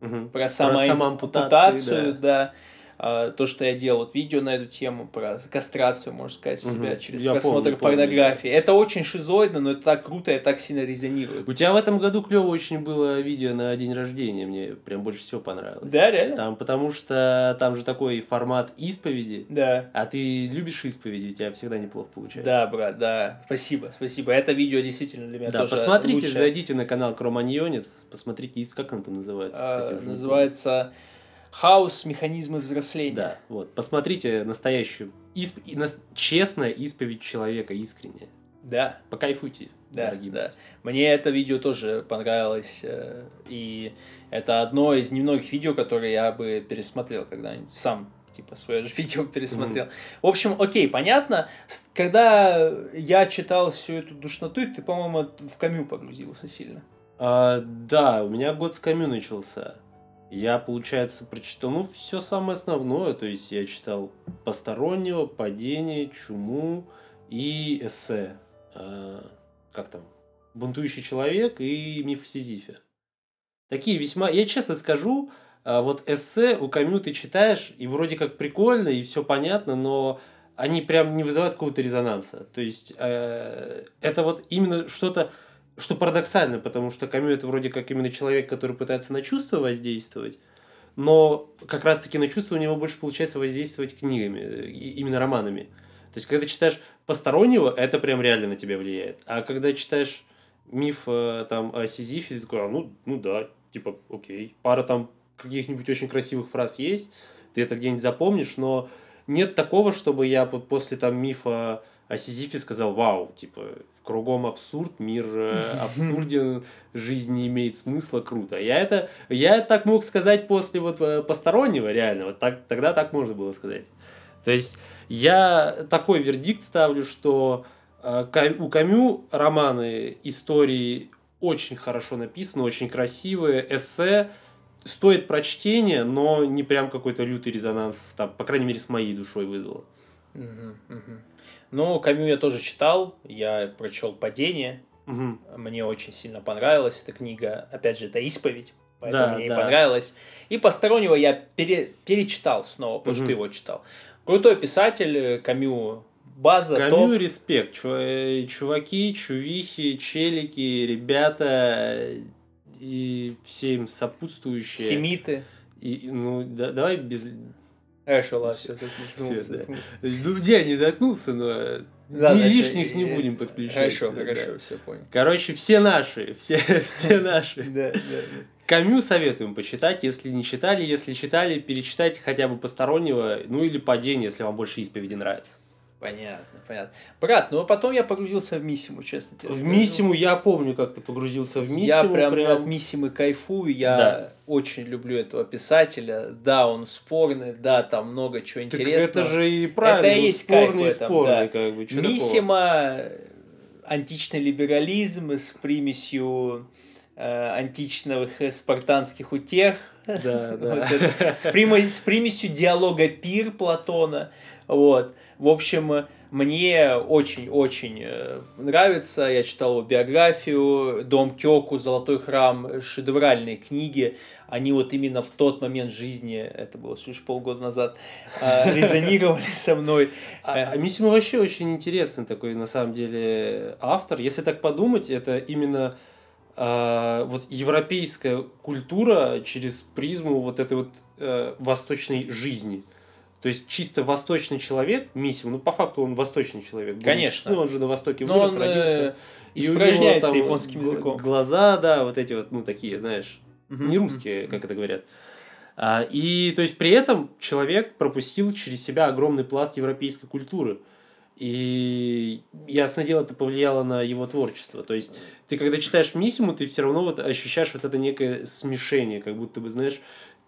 угу. про, само... про самоампутацию, да. да то, что я делал вот видео на эту тему про кастрацию, можно сказать, себя угу. через я просмотр помню, порнографии. Помню. Это очень шизоидно, но это так круто и так сильно резонирует. У тебя в этом году клево очень было видео на день рождения, мне прям больше всего понравилось. Да, реально? Там, потому что там же такой формат исповеди. Да. А ты любишь исповеди, у тебя всегда неплохо получается. Да, брат, да. Спасибо, спасибо. Это видео действительно для меня да, тоже посмотрите, лучшее. зайдите на канал Кроманьонец, посмотрите, как он там называется. А, называется... Хаос, механизмы взросления. Да, вот. Посмотрите настоящую, исп... честная исповедь человека, искренняя. Да. Покайфуйте, да, дорогие да. Мне это видео тоже понравилось. Э, и это одно из немногих видео, которые я бы пересмотрел когда-нибудь сам типа свое же видео пересмотрел. Mm-hmm. В общем, окей, понятно. Когда я читал всю эту душноту, ты, по-моему, в камю погрузился сильно. А, да, у меня год с камю начался. Я, получается, прочитал, ну, все самое основное. То есть я читал «Постороннего», «Падение», «Чуму» и эссе. А, как там? «Бунтующий человек» и «Миф Сизифе». Такие весьма... Я честно скажу, а, вот эссе у Камю ты читаешь, и вроде как прикольно, и все понятно, но они прям не вызывают какого-то резонанса. То есть э, это вот именно что-то что парадоксально, потому что Камю это вроде как именно человек, который пытается на чувства воздействовать, но как раз-таки на чувства у него больше получается воздействовать книгами, именно романами. То есть, когда читаешь постороннего, это прям реально на тебя влияет. А когда читаешь миф э, там о Сизифе, ты такой, а, ну, ну да, типа, окей. Пара там каких-нибудь очень красивых фраз есть, ты это где-нибудь запомнишь, но нет такого, чтобы я после там мифа о Сизифе сказал, вау, типа, кругом абсурд, мир э, абсурден, жизнь не имеет смысла, круто. Я это, я так мог сказать после вот э, постороннего, реально, вот так, тогда так можно было сказать. То есть я такой вердикт ставлю, что э, у Камю романы, истории очень хорошо написаны, очень красивые, эссе, стоит прочтения, но не прям какой-то лютый резонанс, там, по крайней мере, с моей душой вызвало. Ну, Камю я тоже читал, я прочел «Падение», угу. мне очень сильно понравилась эта книга, опять же, это исповедь, поэтому да, мне да. и понравилось. И «Постороннего» я пере, перечитал снова, потому угу. что его читал. Крутой писатель, Камю база, Камю топ. респект, э, чуваки, чувихи, челики, ребята и всем сопутствующие. Семиты. И, ну, да, давай без Хорошо, ладно, сейчас заткнулся. Да. Ну, я не заткнулся, но да, ни лишних не будем подключать. Хорошо, хорошо, да. все понял. Короче, все наши, все, все наши. Да, да. Камю советуем почитать, если не читали, если читали, перечитайте хотя бы постороннего, ну или падение, если вам больше исповеди нравится. Понятно, понятно. Брат, ну а потом я погрузился в Миссиму, честно тебе В скажу. Миссиму я помню, как ты погрузился в Миссиму. Я прям, прям... от Миссимы кайфую, я да. очень люблю этого писателя. Да, он спорный, да, там много чего так интересного. это же и правильно, это и есть спорный, кайф спорный, да. как бы. Миссима, античный либерализм с примесью э, античных э, спартанских утех. Да, да. с, примесью диалога пир Платона. Вот. В общем, мне очень-очень э, нравится. Я читал его биографию. Дом Кёку, Золотой храм, шедевральные книги. Они вот именно в тот момент жизни, это было лишь полгода назад, э, резонировали со мной. А, а Мисима вообще очень интересный такой, на самом деле, автор. Если так подумать, это именно э, вот европейская культура через призму вот этой вот восточной жизни. То есть чисто восточный человек, Мисим, ну по факту он восточный человек. Конечно. честный, он же на Востоке Но вырос, он родился. э, И испражняется там японским языком. Глаза, да, вот эти вот, ну такие, знаешь, Мгм. не русские, как это говорят. А, и то есть при этом человек пропустил через себя огромный пласт европейской культуры. И ясное дело, это повлияло на его творчество. То есть ты когда читаешь Мисиму, ты все равно вот ощущаешь вот это некое смешение, как будто бы, знаешь,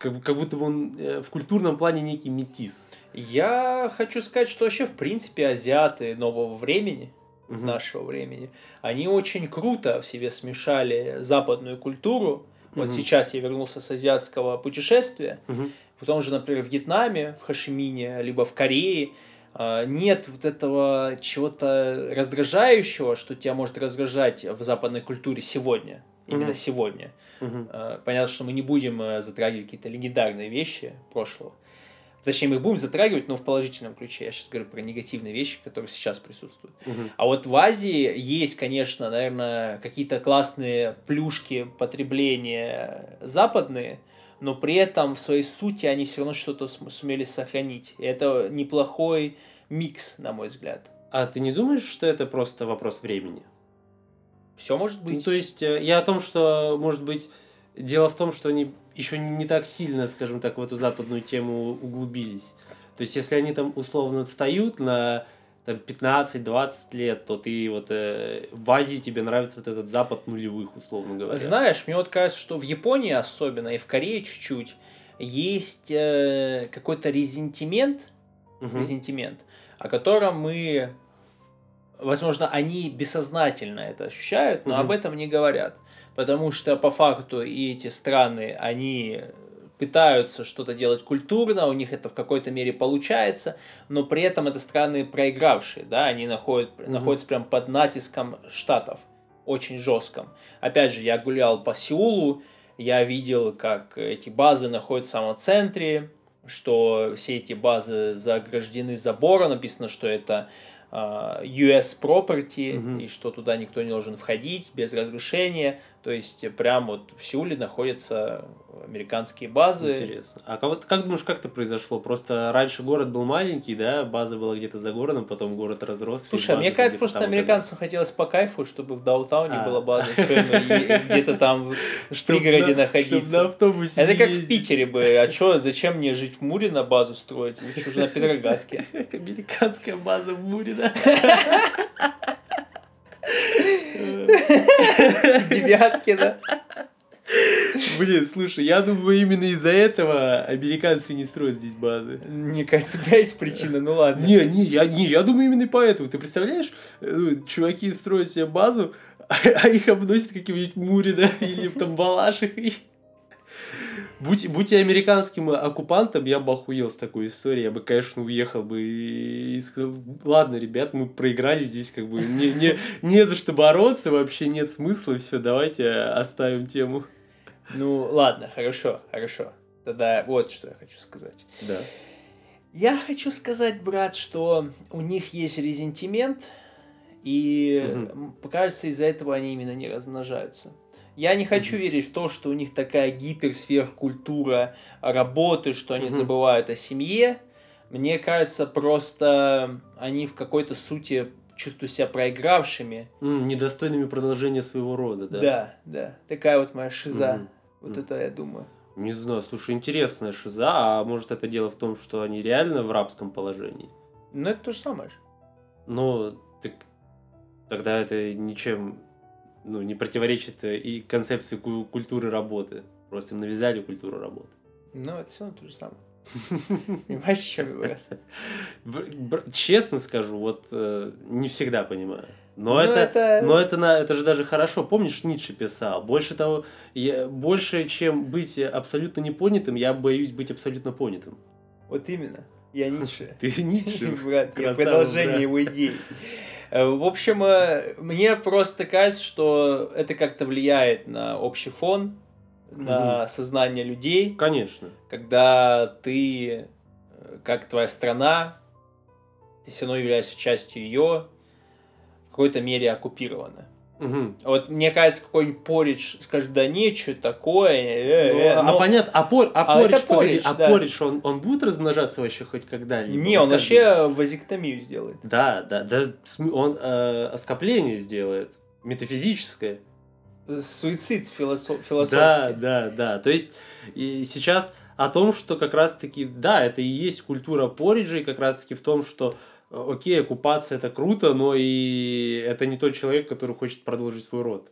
как, как будто бы он э, в культурном плане некий метис. Я хочу сказать, что вообще, в принципе, азиаты нового времени, Мгм. нашего времени, они очень круто в себе смешали западную культуру. Вот Мгм. сейчас я вернулся с азиатского путешествия, Мгм. в том же, например, в Вьетнаме, в Хашимине, либо в Корее, а, нет вот этого чего-то раздражающего, что тебя может раздражать в западной культуре сегодня, именно Мгм. сегодня. А, Понятно, что мы не будем э, затрагивать какие-то легендарные вещи прошлого. Точнее, мы их будем затрагивать, но в положительном ключе. Я сейчас говорю про негативные вещи, которые сейчас присутствуют. Мгм. А вот в Азии есть, конечно, наверное, какие-то классные плюшки потребления западные, но при этом в своей сути они все равно что-то сумели сохранить. И это неплохой микс, на мой взгляд. А ты не думаешь, что это просто вопрос времени? Все может Ну, быть. то есть э, я о том, что, может быть, дело в том, что они еще не так сильно, скажем так, в эту западную тему углубились. То есть, если они там условно отстают на там, 15-20 лет, то ты вот э, в Азии тебе нравится вот этот запад нулевых, условно говоря. Знаешь, мне вот кажется, что в Японии особенно, и в Корее чуть-чуть, есть э, какой-то резентимент, Мгм. резентимент, о котором мы, возможно, они бессознательно это ощущают, но Мгм. об этом не говорят. Потому что по факту и эти страны, они пытаются что-то делать культурно, у них это в какой-то мере получается, но при этом это страны проигравшие, да, они находят, Мгм. находятся прям под натиском штатов, очень жестком. Опять же, я гулял по Сеулу, я видел, как эти базы находятся в самом центре, что все эти базы заграждены забором, написано, что это US property, Мгм. и что туда никто не должен входить без разрешения. То есть, прям вот в Сеуле находятся американские базы. Интересно. А как, вот- как думаешь, как это произошло? Просто раньше город был маленький, да, база была где-то за городом, потом город разросся. Слушай, а мне кажется, просто американцам хотелось по кайфу, чтобы в даунтауне А. была база, что где-то там в пригороде находиться. Это как в. Питере бы. А чё, зачем мне жить в Муре на базу строить? Лучше уже на Петроградке. Американская база в Муре, да? Девятки, да? Блин, слушай, я думаю, именно из-за этого американцы не строят здесь базы. Мне кажется, у тебя есть причина, ну ладно. Не, не, я, не, я думаю именно поэтому. Ты представляешь, э, ну, чуваки строят себе базу, а, а их обносят каким-нибудь Мурино или там Балаших. И... Будь, будь я американским оккупантом, я бы охуел с такой историей. Я бы, конечно, уехал бы и, и сказал, ладно, ребят, мы проиграли здесь, как бы не, не, не за что бороться, вообще нет смысла, все, давайте оставим тему. Ну ладно, хорошо, хорошо. Тогда вот что я хочу сказать. Да. Я хочу сказать, брат, что у них есть резентимент, и м, кажется, из-за этого они именно не размножаются. Я не хочу верить в то, что у них такая гиперсверхкультура работы, что они Мгм. забывают о семье. Мне кажется, просто они в какой-то сути чувствуют себя проигравшими. М, недостойными продолжения своего рода, да? Да, да. Такая вот моя шиза. Мгм. Вот Мгм. это я думаю. Не знаю, слушай, интересная шиза, а может это дело в том, что они реально в рабском положении? Но это то же самое же. Но так, тогда это ничем ну, не противоречит э, и концепции ку- культуры работы. Просто им навязали культуру работы. Но это все то же самое. Понимаешь, о чем я говорю? Честно скажу, вот э, не всегда понимаю. Но Ну, это, это- но это, на, это же даже хорошо. Помнишь, Ницше писал? Больше того, я, больше, чем быть абсолютно непонятым, я боюсь быть абсолютно понятым. Вот именно. Я Ницше. Ты Ницше? Брат, я продолжение его идей. Э, В общем, э, мне просто кажется, что это как-то влияет на общий фон, на сознание людей, Конечно. когда ты, э, как твоя страна, ты все равно являешься частью ее, в какой-то мере оккупирована. Мгм. Вот мне кажется, какой-нибудь поридж скажет, да не, что такое. э, Ну, э», а но- понятно, а, пор, а, А поридж, поридж, а да. поридж, он, он будет размножаться вообще хоть когда-либо? Не, он как вообще вазектомию сделает. Да, да, да, он э, оскопление сделает, метафизическое. Суицид философ... Да, философский. да, да. То есть и сейчас о том, что как раз-таки, да, это и есть культура пориджей, как раз-таки в том, что э, окей, оккупация это круто, но и это не тот человек, который хочет продолжить свой род.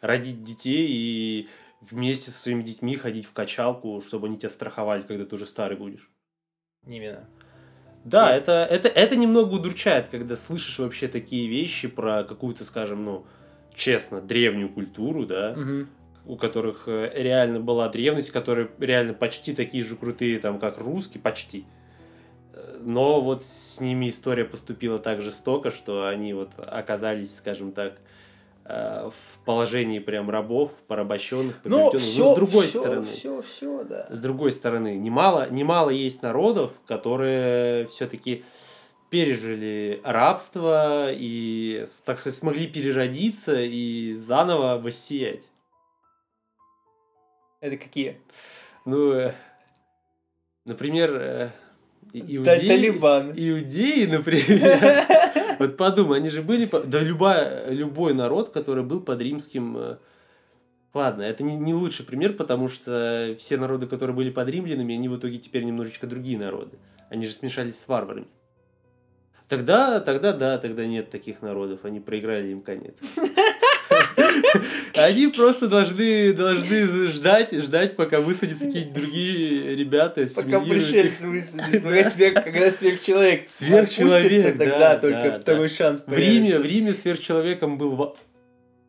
Родить детей и вместе со своими детьми ходить в качалку, чтобы они тебя страховали, когда ты уже старый будешь. Именно. Да, Ну. это, это, это немного удручает, когда слышишь вообще такие вещи про какую-то, скажем, ну, честно, древнюю культуру, да, Мгм. у которых э, реально была древность, которые реально почти такие же крутые, там, как русские, почти. Э, Но вот с ними история поступила так жестоко, что они вот оказались, скажем так, э, в положении прям рабов, порабощенных, Ну, побежденных. все, Но с другой все, стороны, все, все, да. с другой стороны, немало, немало есть народов, которые все-таки пережили рабство и, так сказать, смогли переродиться и заново воссиять. Это какие? Ну, э, например, э, иудеи, Талибан. иудеи, например, вот подумай, они же были, да любая, любой народ, который был под римским, э, ладно, это не, не лучший пример, потому что все народы, которые были под римлянами, они в итоге теперь немножечко другие народы, они же смешались с варварами. Тогда, тогда да, тогда нет таких народов, они проиграли им конец. Они просто должны, должны ждать, ждать, пока высадятся какие-нибудь другие ребята. Пока пришельцы высадятся. Когда сверхчеловек Сверхчеловек, тогда да, только второй шанс В Риме, в Риме сверхчеловеком был...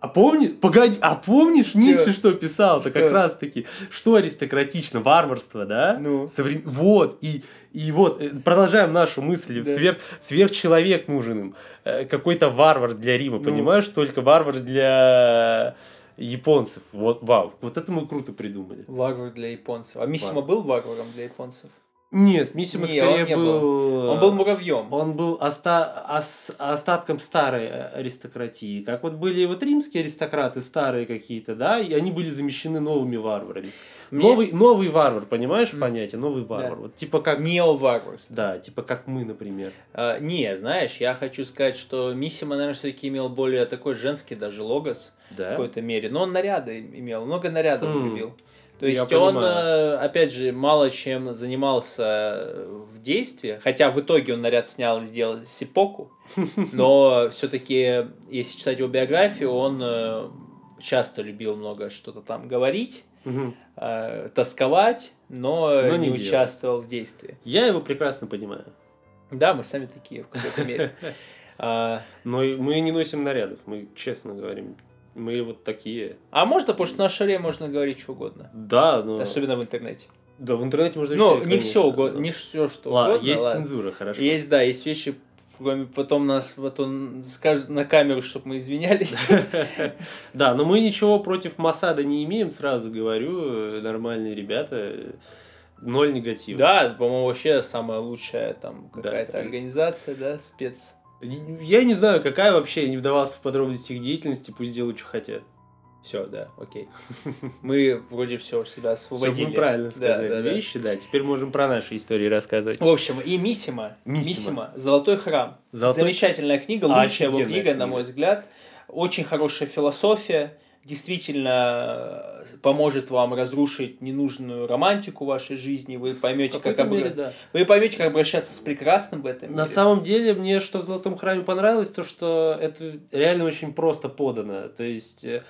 А помни, погоди, а помнишь Ницше, что писал-то Что? как раз-таки? Что аристократично? Варварство, да? Ну. Соврем- Вот, и, и вот, э, продолжаем нашу мысль. Да. Сверх, сверхчеловек нужен им. Э, Какой-то варвар для Рима, Ну. понимаешь? Только варвар для японцев. Вот, вау, вот это мы круто придумали. Варвар для японцев. А Мисима Варвар. был варваром для японцев? Нет, Миссима Не, скорее он не был... Он был муравьем. Он был оста- ос- остатком старой э, аристократии. Как вот были вот римские аристократы, старые какие-то, да, и они были замещены новыми варварами. Мне- Новый, новый варвар, понимаешь понятие? Новый варвар. Да. Вот типа как... Неоварварство. Да, типа как мы, например. А, не, знаешь, я хочу сказать, что Миссима, наверное, все-таки имел более такой женский даже логос в Да? какой-то мере. Но он наряды имел, много нарядов М. любил. То Я есть он, понимаю. э, опять же, мало чем занимался в действии, хотя в итоге он наряд снял и сделал сипоку, но все-таки, если читать его биографию, он э, часто любил много что-то там говорить, э, тосковать, но, Но не, не участвовал в действии. Я его прекрасно понимаю. Да, мы сами такие в какой-то мере. А, Но мы не носим нарядов, мы честно говорим. Мы вот такие. А можно, потому что на шаре можно говорить что угодно. Да, но... Особенно в интернете. Да, в интернете можно Ну, не все угодно, да. не все, что Ладно, угодно. есть ладно. цензура, хорошо. Есть, да, есть вещи, кроме- потом нас потом скажут на камеру, чтобы мы извинялись. Да, но мы ничего против Масада не имеем, сразу говорю. э, Нормальные ребята. э, Ноль негатива. Да, по-моему, вообще самая лучшая там какая-то организация, да, спец. Я не знаю, какая вообще, я не вдавался в подробности их деятельности, пусть делают, что хотят. Все, да, окей. Мы вроде все себя Все освободили. мы правильно Да, сказали да, да. вещи, да. Теперь можем про наши истории рассказывать. В общем, и Мисима. Мисима. Мисима. Золотой храм. Золотой- Замечательная книга, лучшая его Офигенная книга, на книга. мой взгляд. Очень хорошая философия. Действительно э, поможет вам разрушить ненужную романтику в вашей жизни. Вы поймете, как, обра- мере, да. Вы поймете, как обращаться с прекрасным в этом На мире. самом деле, мне что в Золотом храме понравилось, то что это реально очень просто подано. То есть э,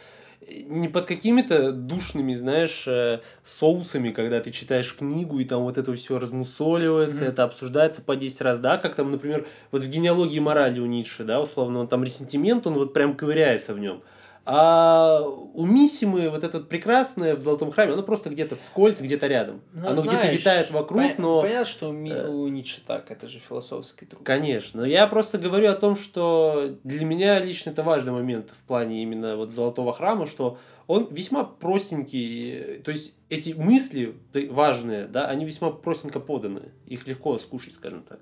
не под какими-то душными, знаешь, э, соусами, когда ты читаешь книгу, и там вот это все размусоливается, Мгм. это обсуждается по 10 раз, да, как там, например, вот в генеалогии морали у Ницше, да, условно, он там ресентимент, он вот прям ковыряется в нем. А у Мисимы вот это прекрасное в Золотом храме, оно просто где-то вскользь, где-то рядом. Ну, оно где-то витает вокруг, пон- но... Понятно, что у, Ми- э, у Ницше так, это же философский труд. Конечно. Но я просто говорю о том, что для меня лично это важный момент в плане именно вот Золотого Храма, что он весьма простенький, то есть эти мысли важные, да, они весьма простенько поданы, их легко скушать, скажем так.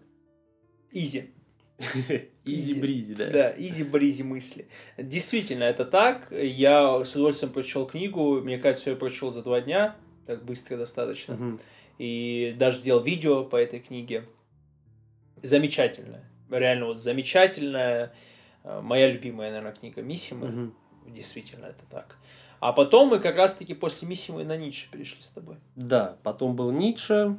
Easy. Easy breezy, да. Да, easy breezy мысли. Действительно, это так. Я с удовольствием прочел книгу. Мне кажется, я прочел за два дня. Так быстро достаточно. И даже сделал видео по этой книге. Замечательная. Реально вот замечательная. Э, Моя любимая, наверное, книга Мисимы. Действительно, это так. А потом мы как раз-таки после Мисимы на Ницше перешли с тобой. Да, потом был Ницше.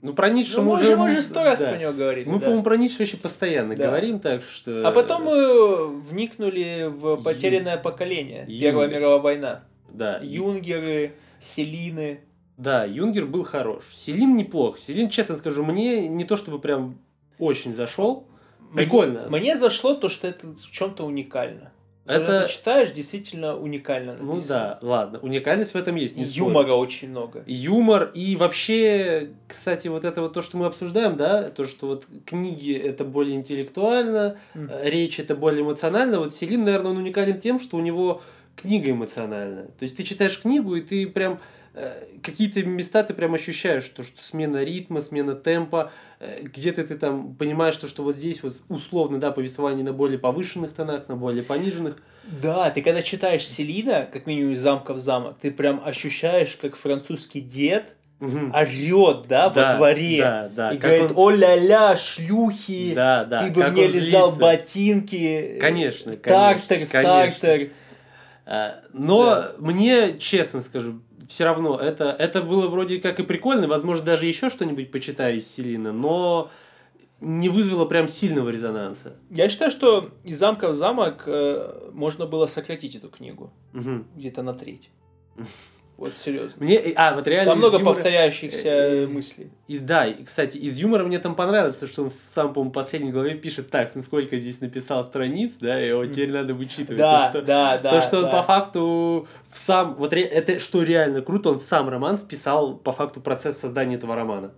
Ну, про Ницше Ну, мы уже... мы уже сто раз да. про него говорили. Мы, да. по-моему, про Ницше вообще постоянно Да. говорим, так что... А потом мы вникнули в потерянное поколение. Юнгер. Первая мировая война. Да, Юнгеры, Селины. да, Юнгер был хорош. Селин неплох. Селин, честно скажу, мне не то чтобы прям очень зашел. Прикольно. Мне, мне зашло то, что это в чем-то уникально. Это- ты читаешь, действительно уникально написано. Ну да, ладно. Уникальность в этом есть. И не спорю. юмора очень много. Юмор и вообще, кстати, вот это вот то, что мы обсуждаем, да, то, что вот книги это более интеллектуально, э, речь это более эмоционально. Вот Селин, наверное, он уникален тем, что у него книга эмоциональная. То есть ты читаешь книгу, и ты прям какие-то места ты прям ощущаешь, то, что смена ритма, смена темпа, э, где-то ты там понимаешь, то, что вот здесь вот условно, да, повествование на более повышенных тонах, на более пониженных. Да, ты когда читаешь Селина, как минимум из замка в замок, ты прям ощущаешь, как французский дед Мгм. орет, да, Да, во дворе. Да, да. И как говорит, он- о-ля-ля, шлюхи, Да, да. ты бы как мне лизал злится. ботинки. Конечно, Тартер, конечно, сартер. А, Но Да. мне, честно скажу, все равно это, это было вроде как и прикольно, возможно, даже еще что-нибудь почитаю из Селина, но не вызвало прям сильного резонанса. Я считаю, что из замка в замок э, можно было сократить эту книгу Мгм. где-то на треть. Вот серьезно. Мне, а, вот реально Там много юмора- повторяющихся э, мыслей. Из, да, и, кстати, из юмора мне там понравилось, то, что он в самом, по-моему, последней главе пишет так, ну сколько здесь написал страниц, да, и его теперь надо вычитывать. Да, то, что, да, да. то, что он да. по факту в сам, вот это что реально круто, он в сам роман вписал по факту процесс создания этого романа.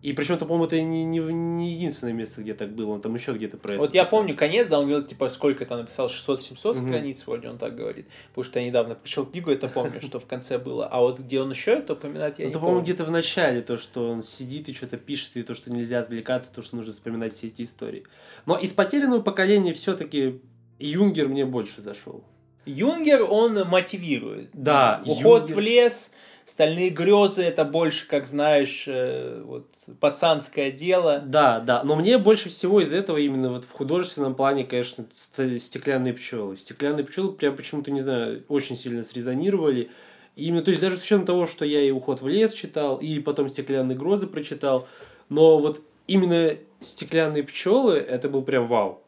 И причем, это, по-моему, это не, не, не единственное место, где так было, он там еще где-то про это Вот я писал. помню конец, да, он говорил, типа, сколько там написал, 600-700 Мгм. страниц, вроде он так говорит. Потому что я недавно прочел книгу, это помню, что в конце было. А вот где он еще это упоминать, я Ну, не это, по-моему, помню. где-то в начале, то, что он сидит и что-то пишет, и то, что нельзя отвлекаться, то, что нужно вспоминать все эти истории. Но из потерянного поколения все-таки Юнгер мне больше зашел. Юнгер, он мотивирует. Да, Уход Юнгер- в лес, стальные грезы, это больше, как знаешь, э, вот пацанское дело. Да, да, но мне больше всего из этого именно вот в художественном плане, конечно, ст- стеклянные пчелы. Стеклянные пчелы прям почему-то, не знаю, очень сильно срезонировали. Именно, то есть даже с учетом того, что я и уход в лес читал, и потом стеклянные грозы прочитал, но вот именно стеклянные пчелы, это был прям вау.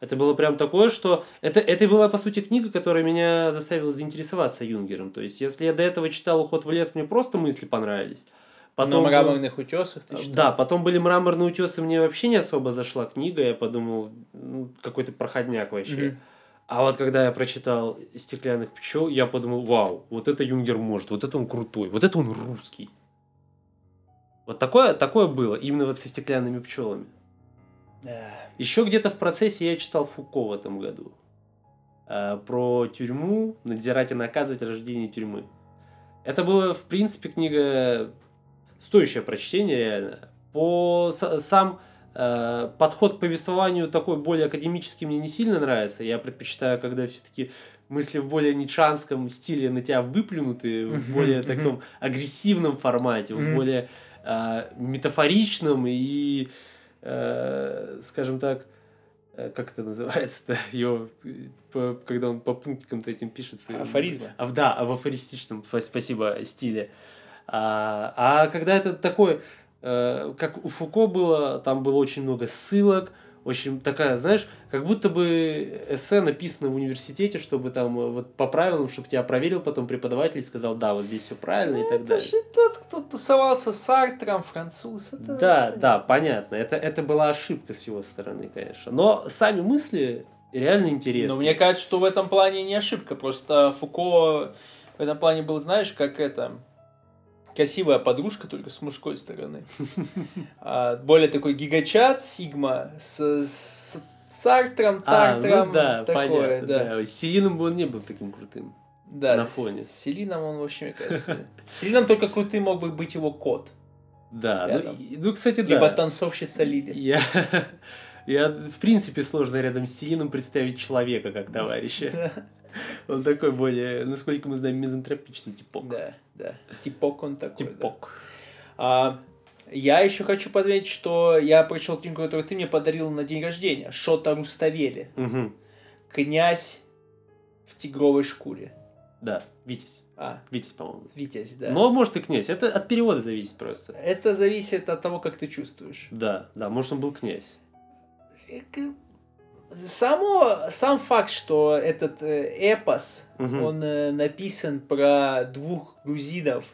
Это было прям такое, что... Это, это была, по сути, книга, которая меня заставила заинтересоваться Юнгером. То есть, если я до этого читал «Уход в лес», мне просто мысли понравились. на был- мраморных утесах ты читал? да, потом были мраморные утесы, мне вообще не особо зашла книга, я подумал, ну, какой-то проходняк вообще. Мгм. А вот когда я прочитал «Стеклянных пчел», я подумал, вау, вот это Юнгер может, вот это он крутой, вот это он русский. Вот такое, такое было, именно вот со стеклянными пчелами. Да. Еще где-то в процессе я читал Фуко в этом году. Э, Про тюрьму, надзирать и наказывать рождение тюрьмы. Это было, в принципе, книга стоящее прочтение, реально. По сам э, подход к повествованию такой более академический мне не сильно нравится. Я предпочитаю, когда все-таки мысли в более ничанском стиле на тебя выплюнуты, в более таком агрессивном формате, в более э, метафоричном и, э, скажем так, э, как это называется-то, ее, по- когда он по пунктикам-то этим пишется. Афоризмы. А, да, а в афористичном, спа- спасибо, стиле. А, а когда это такой, э, как у Фуко было, там было очень много ссылок, очень такая, знаешь, как будто бы эссе написано в университете, чтобы там э, вот по правилам, чтобы тебя проверил потом преподаватель и сказал, да, вот здесь все правильно и так Это далее. же тот, кто тусовался с Сартром, француз. это- Да, да, понятно. Это, это была ошибка с его стороны, конечно. Но сами мысли реально интересны. Но мне кажется, что в этом плане не ошибка. Просто Фуко в этом плане был, знаешь, как это красивая подружка, только с мужской стороны. А, более такой гигачат, Сигма, с, Сартром, а, ну Тартром. да, такое, понятно. да. Да. С Селином бы он не был таким крутым. Да, на фоне. С Селином он вообще, мне кажется... С Селином только крутым мог бы быть его кот. Да, ну, ну, кстати, да. Либо танцовщица Лили. Я, я, в принципе, сложно рядом с Сирином представить человека как товарища. Он такой более, насколько мы знаем, мизантропичный типок. Да, да. Типок он такой. да. Типок. А, я еще хочу подметить, что я прочел книгу, которую ты мне подарил на день рождения. Шота Руставели. Мгм. Князь в тигровой шкуре. Да, Витязь. А, Витязь, по-моему. Витязь, да. Но, может, и князь. Это от перевода зависит просто. Это зависит от того, как ты чувствуешь. Да, да, может, он был князь. Само, сам факт, что этот э, эпос, Мгм. он э, написан про двух грузинов,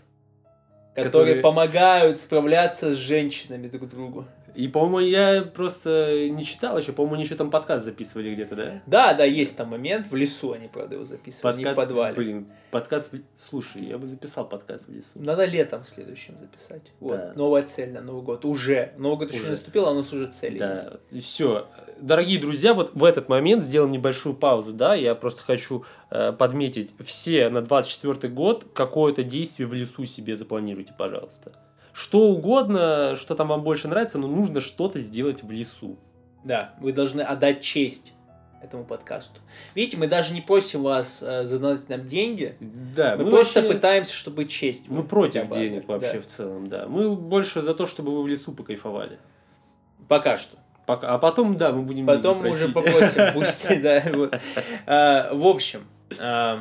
которые, Которые- помогают справляться с женщинами друг другу. И, по-моему, я просто не читал еще. По-моему, они еще там подкаст записывали где-то, да? Да, да, есть там момент, в лесу они, правда, его записывали, не в подвале. Блин, подкаст... Слушай, я бы записал подкаст в лесу. Надо летом следующим записать. Вот, Да. новая цель на Новый год. Уже. Новый год еще Уже. не наступил, а у нас уже цели есть. Да, все. Дорогие друзья, вот в этот момент сделаем небольшую паузу, да, я просто хочу э, подметить, все на 24 год какое-то действие в лесу себе запланируйте, пожалуйста. Что угодно, что там вам больше нравится, но нужно что-то сделать в лесу. Да, вы должны отдать честь этому подкасту. Видите, мы даже не просим вас э, задонатить нам деньги, Да, мы, просто вообще- пытаемся, чтобы честь. Мы вы против денег вообще Да. в целом, да. Мы больше за то, чтобы вы в лесу покайфовали. Пока что. Пока, а потом, да, мы будем Потом мы уже попросим, пусти, да. А, В общем, а,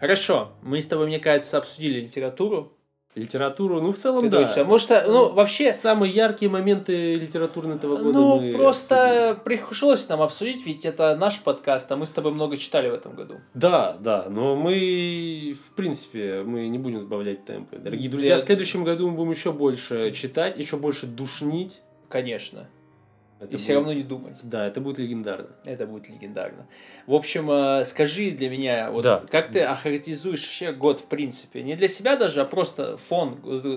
хорошо, мы с тобой, мне кажется, обсудили литературу. Литературу, ну, в целом, да. а может, а, ну, вообще, Самые яркие моменты литературные этого года ну, мы просто пришлось нам обсудить, ведь это наш подкаст, а мы с тобой много читали в этом году. Да, да, но мы, в принципе, мы не будем сбавлять темпы. Дорогие друзья, Да. в следующем году мы будем еще больше читать, еще больше душнить. Конечно. Это И все будет- равно не думать. Да, это будет легендарно. Это будет легендарно. В общем, э, скажи для меня, вот Да. как ты охарактеризуешь вообще год в принципе? Не для себя даже, а просто фон,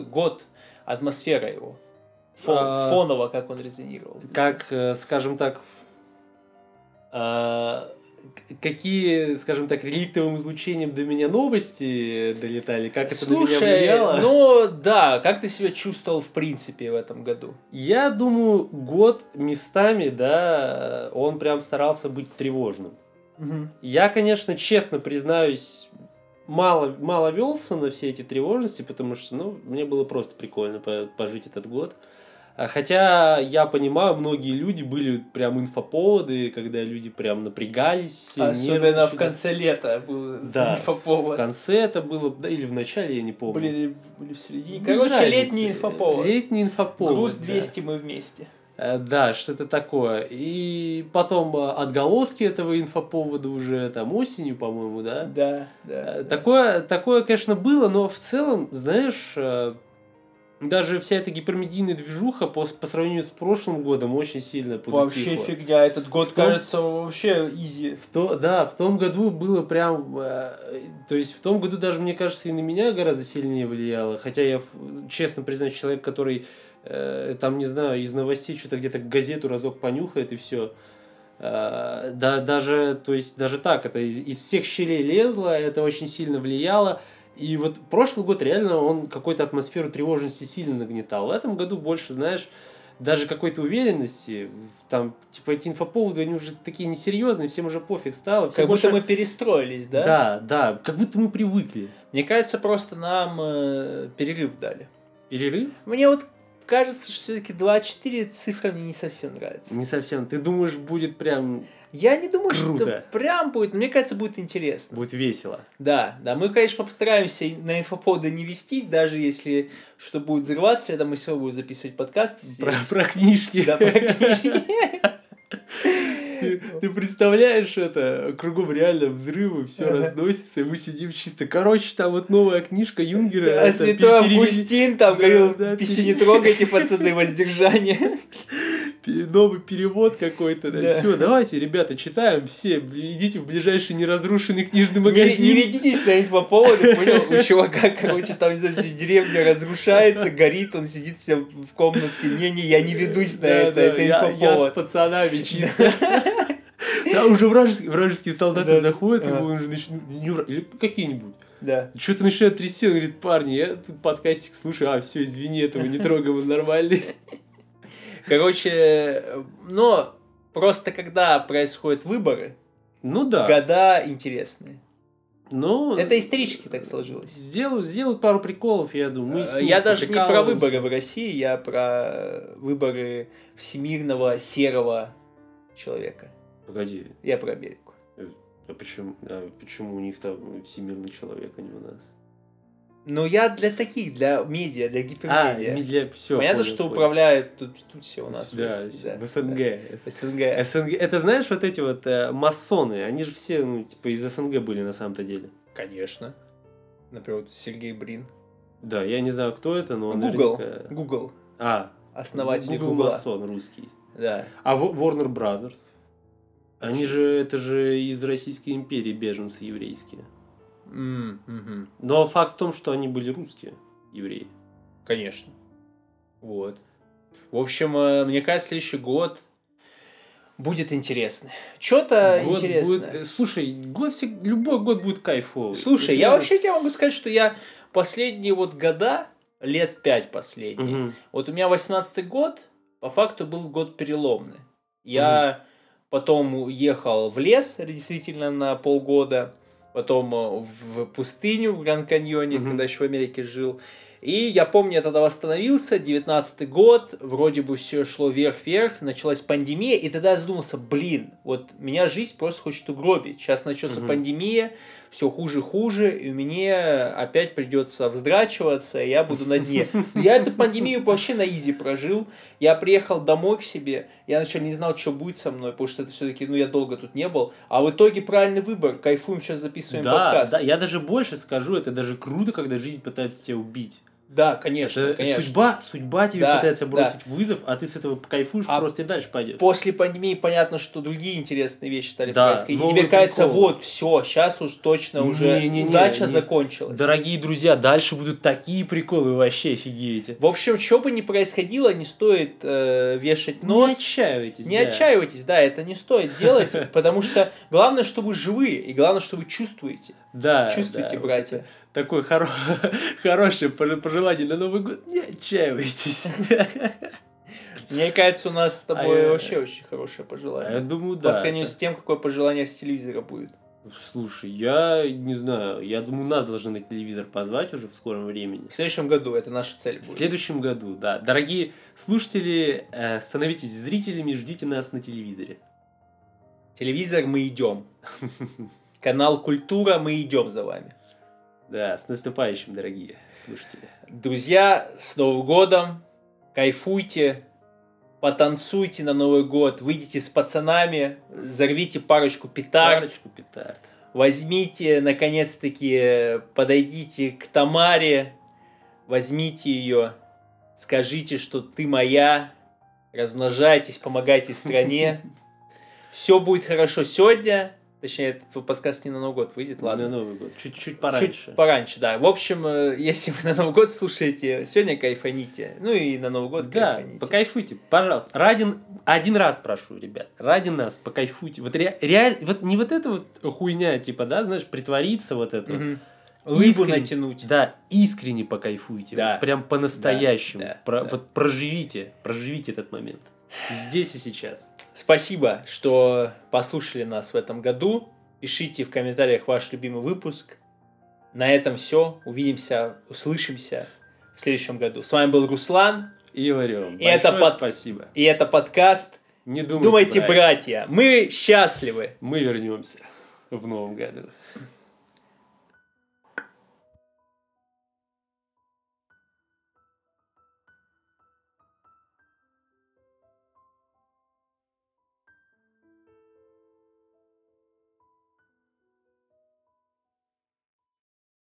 год, атмосфера его. Фон, А, фоново, как он резонировал. Как, э, скажем так, а, какие, скажем так, реликтовым излучением до меня новости долетали, как это на меня Слушай, влияло? ну да, как ты себя чувствовал в принципе в этом году? Я думаю, год местами, да, он прям старался быть тревожным. Я, конечно, честно признаюсь, мало, мало велся на все эти тревожности, потому что, ну, мне было просто прикольно по- пожить этот год. А Хотя я понимаю, многие люди были прям инфоповоды, когда люди прям напрягались. Особенно в конце лета был Да. В инфоповод. конце это было, да, или в начале, я не помню. Блин, были в середине. Короче, разницы. летний инфоповод. Летний инфоповод. Груз да. 200 мы вместе. Э, Да, что-то такое. И потом э, отголоски этого инфоповода уже там осенью, по-моему, да? Да, да. Э, да. Такое, такое, конечно, было, но в целом, знаешь, даже вся эта гипермедийная движуха по, по сравнению с прошлым годом очень сильно Вообще подутихла. фигня. Этот год В том- кажется вообще изи. В то, да, в том году было прям... э, то есть в том году даже, мне кажется, и на меня гораздо сильнее влияло. Хотя я, честно признаюсь, человек, который э, там, не знаю, из новостей что-то где-то газету разок понюхает и все. да, даже, то есть даже так, это из, из всех щелей лезло, это очень сильно влияло. И вот прошлый год реально он какую-то атмосферу тревожности сильно нагнетал. В этом году больше, знаешь, даже какой-то уверенности, там, типа, эти инфоповоды, они уже такие несерьезные, всем уже пофиг стало. Все Как больше... будто мы перестроились, да? Да, да, как будто мы привыкли. Мне кажется, просто нам э, перерыв дали. Перерыв? Мне вот кажется, что все-таки 2-4 цифра мне не совсем нравится. Не совсем. Ты думаешь, будет прям, Я не думаю, что Круто. прям будет. Мне кажется, будет интересно. будет весело. Да, да, мы, конечно, постараемся на инфоповоды не вестись, даже если что будет взрываться, когда мы все будем записывать подкасты. Про, про книжки. Да, про книжки. Ты, ты представляешь это, кругом реально взрывы, все Ага. разносится, и мы сидим чисто. Короче, там вот новая книжка Юнгера. Да, это, Святой перевели- Августин там Да, говорил, да, пере- не трогайте, пацаны, воздержание. новый перевод какой-то. Да. Да. Все, давайте, ребята, читаем все. Идите в ближайший неразрушенный книжный Не, магазин. не ведитесь на инфоповоды, понял? У чувака, короче, там, не знаю, вся деревня разрушается, горит, он сидит себе в комнатке. Не-не, я не ведусь на Да, это, да, это я, я с инфоповод. пацанами чисто. Там уже вражеские, вражеские солдаты Да. заходят, и Ага. уже не или какие-нибудь. Да. Что-то начинает трясти, он говорит, парни, я тут подкастик слушаю, а, все, извини, этого не трогаем, он нормальный. Короче, но просто когда происходят выборы, Ну да. года интересные. Ну, Это исторически так сложилось. Сделают, сделают пару приколов, я думаю. мы Я даже не про выборы в России, я про выборы всемирного серого человека. Погоди, Я про Америку. а почему, а почему у них там всемирный человек, а не у нас? Но я для таких, для медиа, для А, гипермедиа. для все. Понятно, что управляет тут, тут все у нас. Да, есть, в СНГ. СНГ. СНГ. Это знаешь, вот эти вот э, масоны, они же все, ну, типа, из СНГ были на самом-то деле. Конечно. Например, вот Сергей Брин. Да, я не знаю, кто это, но он Google. наверняка- Google. А, Основатель Google Google. масон русский. Да. А Warner Brothers? Они же, это же из Российской империи беженцы еврейские. М, мгм. Но факт в том, что они были русские евреи. Конечно. Вот. В общем, э, мне кажется, следующий год будет интересный. Что-то интересное. будет- э, слушай, год всег- любой год будет кайфовый. Слушай, Это- я вообще тебе могу сказать, что я последние вот года, лет пять последние, Мгм. вот у меня 18 год, по факту был год переломный. Я потом уехал в лес, действительно, на полгода, потом э, в пустыню в Гранд-Каньоне, Мгм. когда еще в Америке жил. И я помню, я тогда восстановился, 19 год, вроде бы все шло вверх-вверх, началась пандемия, и тогда я задумался, блин, вот меня жизнь просто хочет угробить. Сейчас начнется Мгм. пандемия, все хуже-хуже, и мне опять придется вздрачиваться, и я буду на дне. Я эту пандемию вообще на изи прожил. Я приехал домой к себе, я вначале не знал, что будет со мной, потому что это все-таки, ну, я долго тут не был. А в итоге правильный выбор, кайфуем, сейчас записываем Да, подкаст. да, я даже больше скажу, это даже круто, когда жизнь пытается тебя убить. Да, конечно, Это конечно. судьба, судьба тебе Да, пытается да. бросить вызов, а ты с этого кайфуешь, А просто и дальше пойдешь. После пандемии понятно, что другие интересные вещи стали Да, происходить. И тебе кажется, вот, все, сейчас уж точно уже Не-не-не, удача не. закончилась. Дорогие друзья, дальше будут такие приколы, вообще офигеете. В общем, что бы ни происходило, не стоит э, вешать Не нос. отчаивайтесь. Не да. отчаивайтесь, да, это не стоит делать, потому что главное, что вы живые, и главное, что вы чувствуете. Да, Чувствуйте, да, вот братья. Такое хоро- хорошее пож- пожелание на Новый год. Не отчаивайтесь. Мне кажется, у нас с тобой А я- вообще очень хорошее Я пожелание. думаю, По да. сравнению это- с тем, какое пожелание с телевизора будет. Слушай, я не знаю, я думаю, нас должны на телевизор позвать уже в скором времени. В следующем году это наша цель В будет. следующем году, да. Дорогие слушатели, э, становитесь зрителями, ждите нас на телевизоре. Телевизор мы идем. Канал Культура мы идем за вами. Да, с наступающим, дорогие слушатели. Друзья, с Новым годом! Кайфуйте, потанцуйте на Новый год, выйдите с пацанами, взорвите парочку петард, Парочку петард. возьмите, наконец-таки, подойдите к Тамаре, возьмите ее, скажите, что ты моя, размножайтесь, помогайте стране. Все будет хорошо сегодня. Точнее, этот подкаст не на Новый год выйдет, ладно. На Новый год. Чуть-чуть пораньше. Чуть пораньше, да. В общем, э, если вы на Новый год слушаете, сегодня кайфаните. Ну и на Новый год Да, кайфаните. покайфуйте, пожалуйста. Ради, один раз прошу, ребят, ради нас покайфуйте. Вот ре, реаль- вот не вот эта вот хуйня, типа, да, знаешь, притвориться вот это. Мгм. Лыбу Искренне- натянуть. Да, искренне покайфуйте. Да. Вот прям по-настоящему. Да, Про- да. Вот проживите, проживите этот момент. Здесь и сейчас. Спасибо, что послушали нас в этом году. Пишите в комментариях ваш любимый выпуск. На этом все. Увидимся, услышимся в следующем году. С вами был Руслан. И Варем, И это под- спасибо. И это подкаст Не думайте, Думайте, братья. братья. Мы счастливы. Мы вернемся в новом году.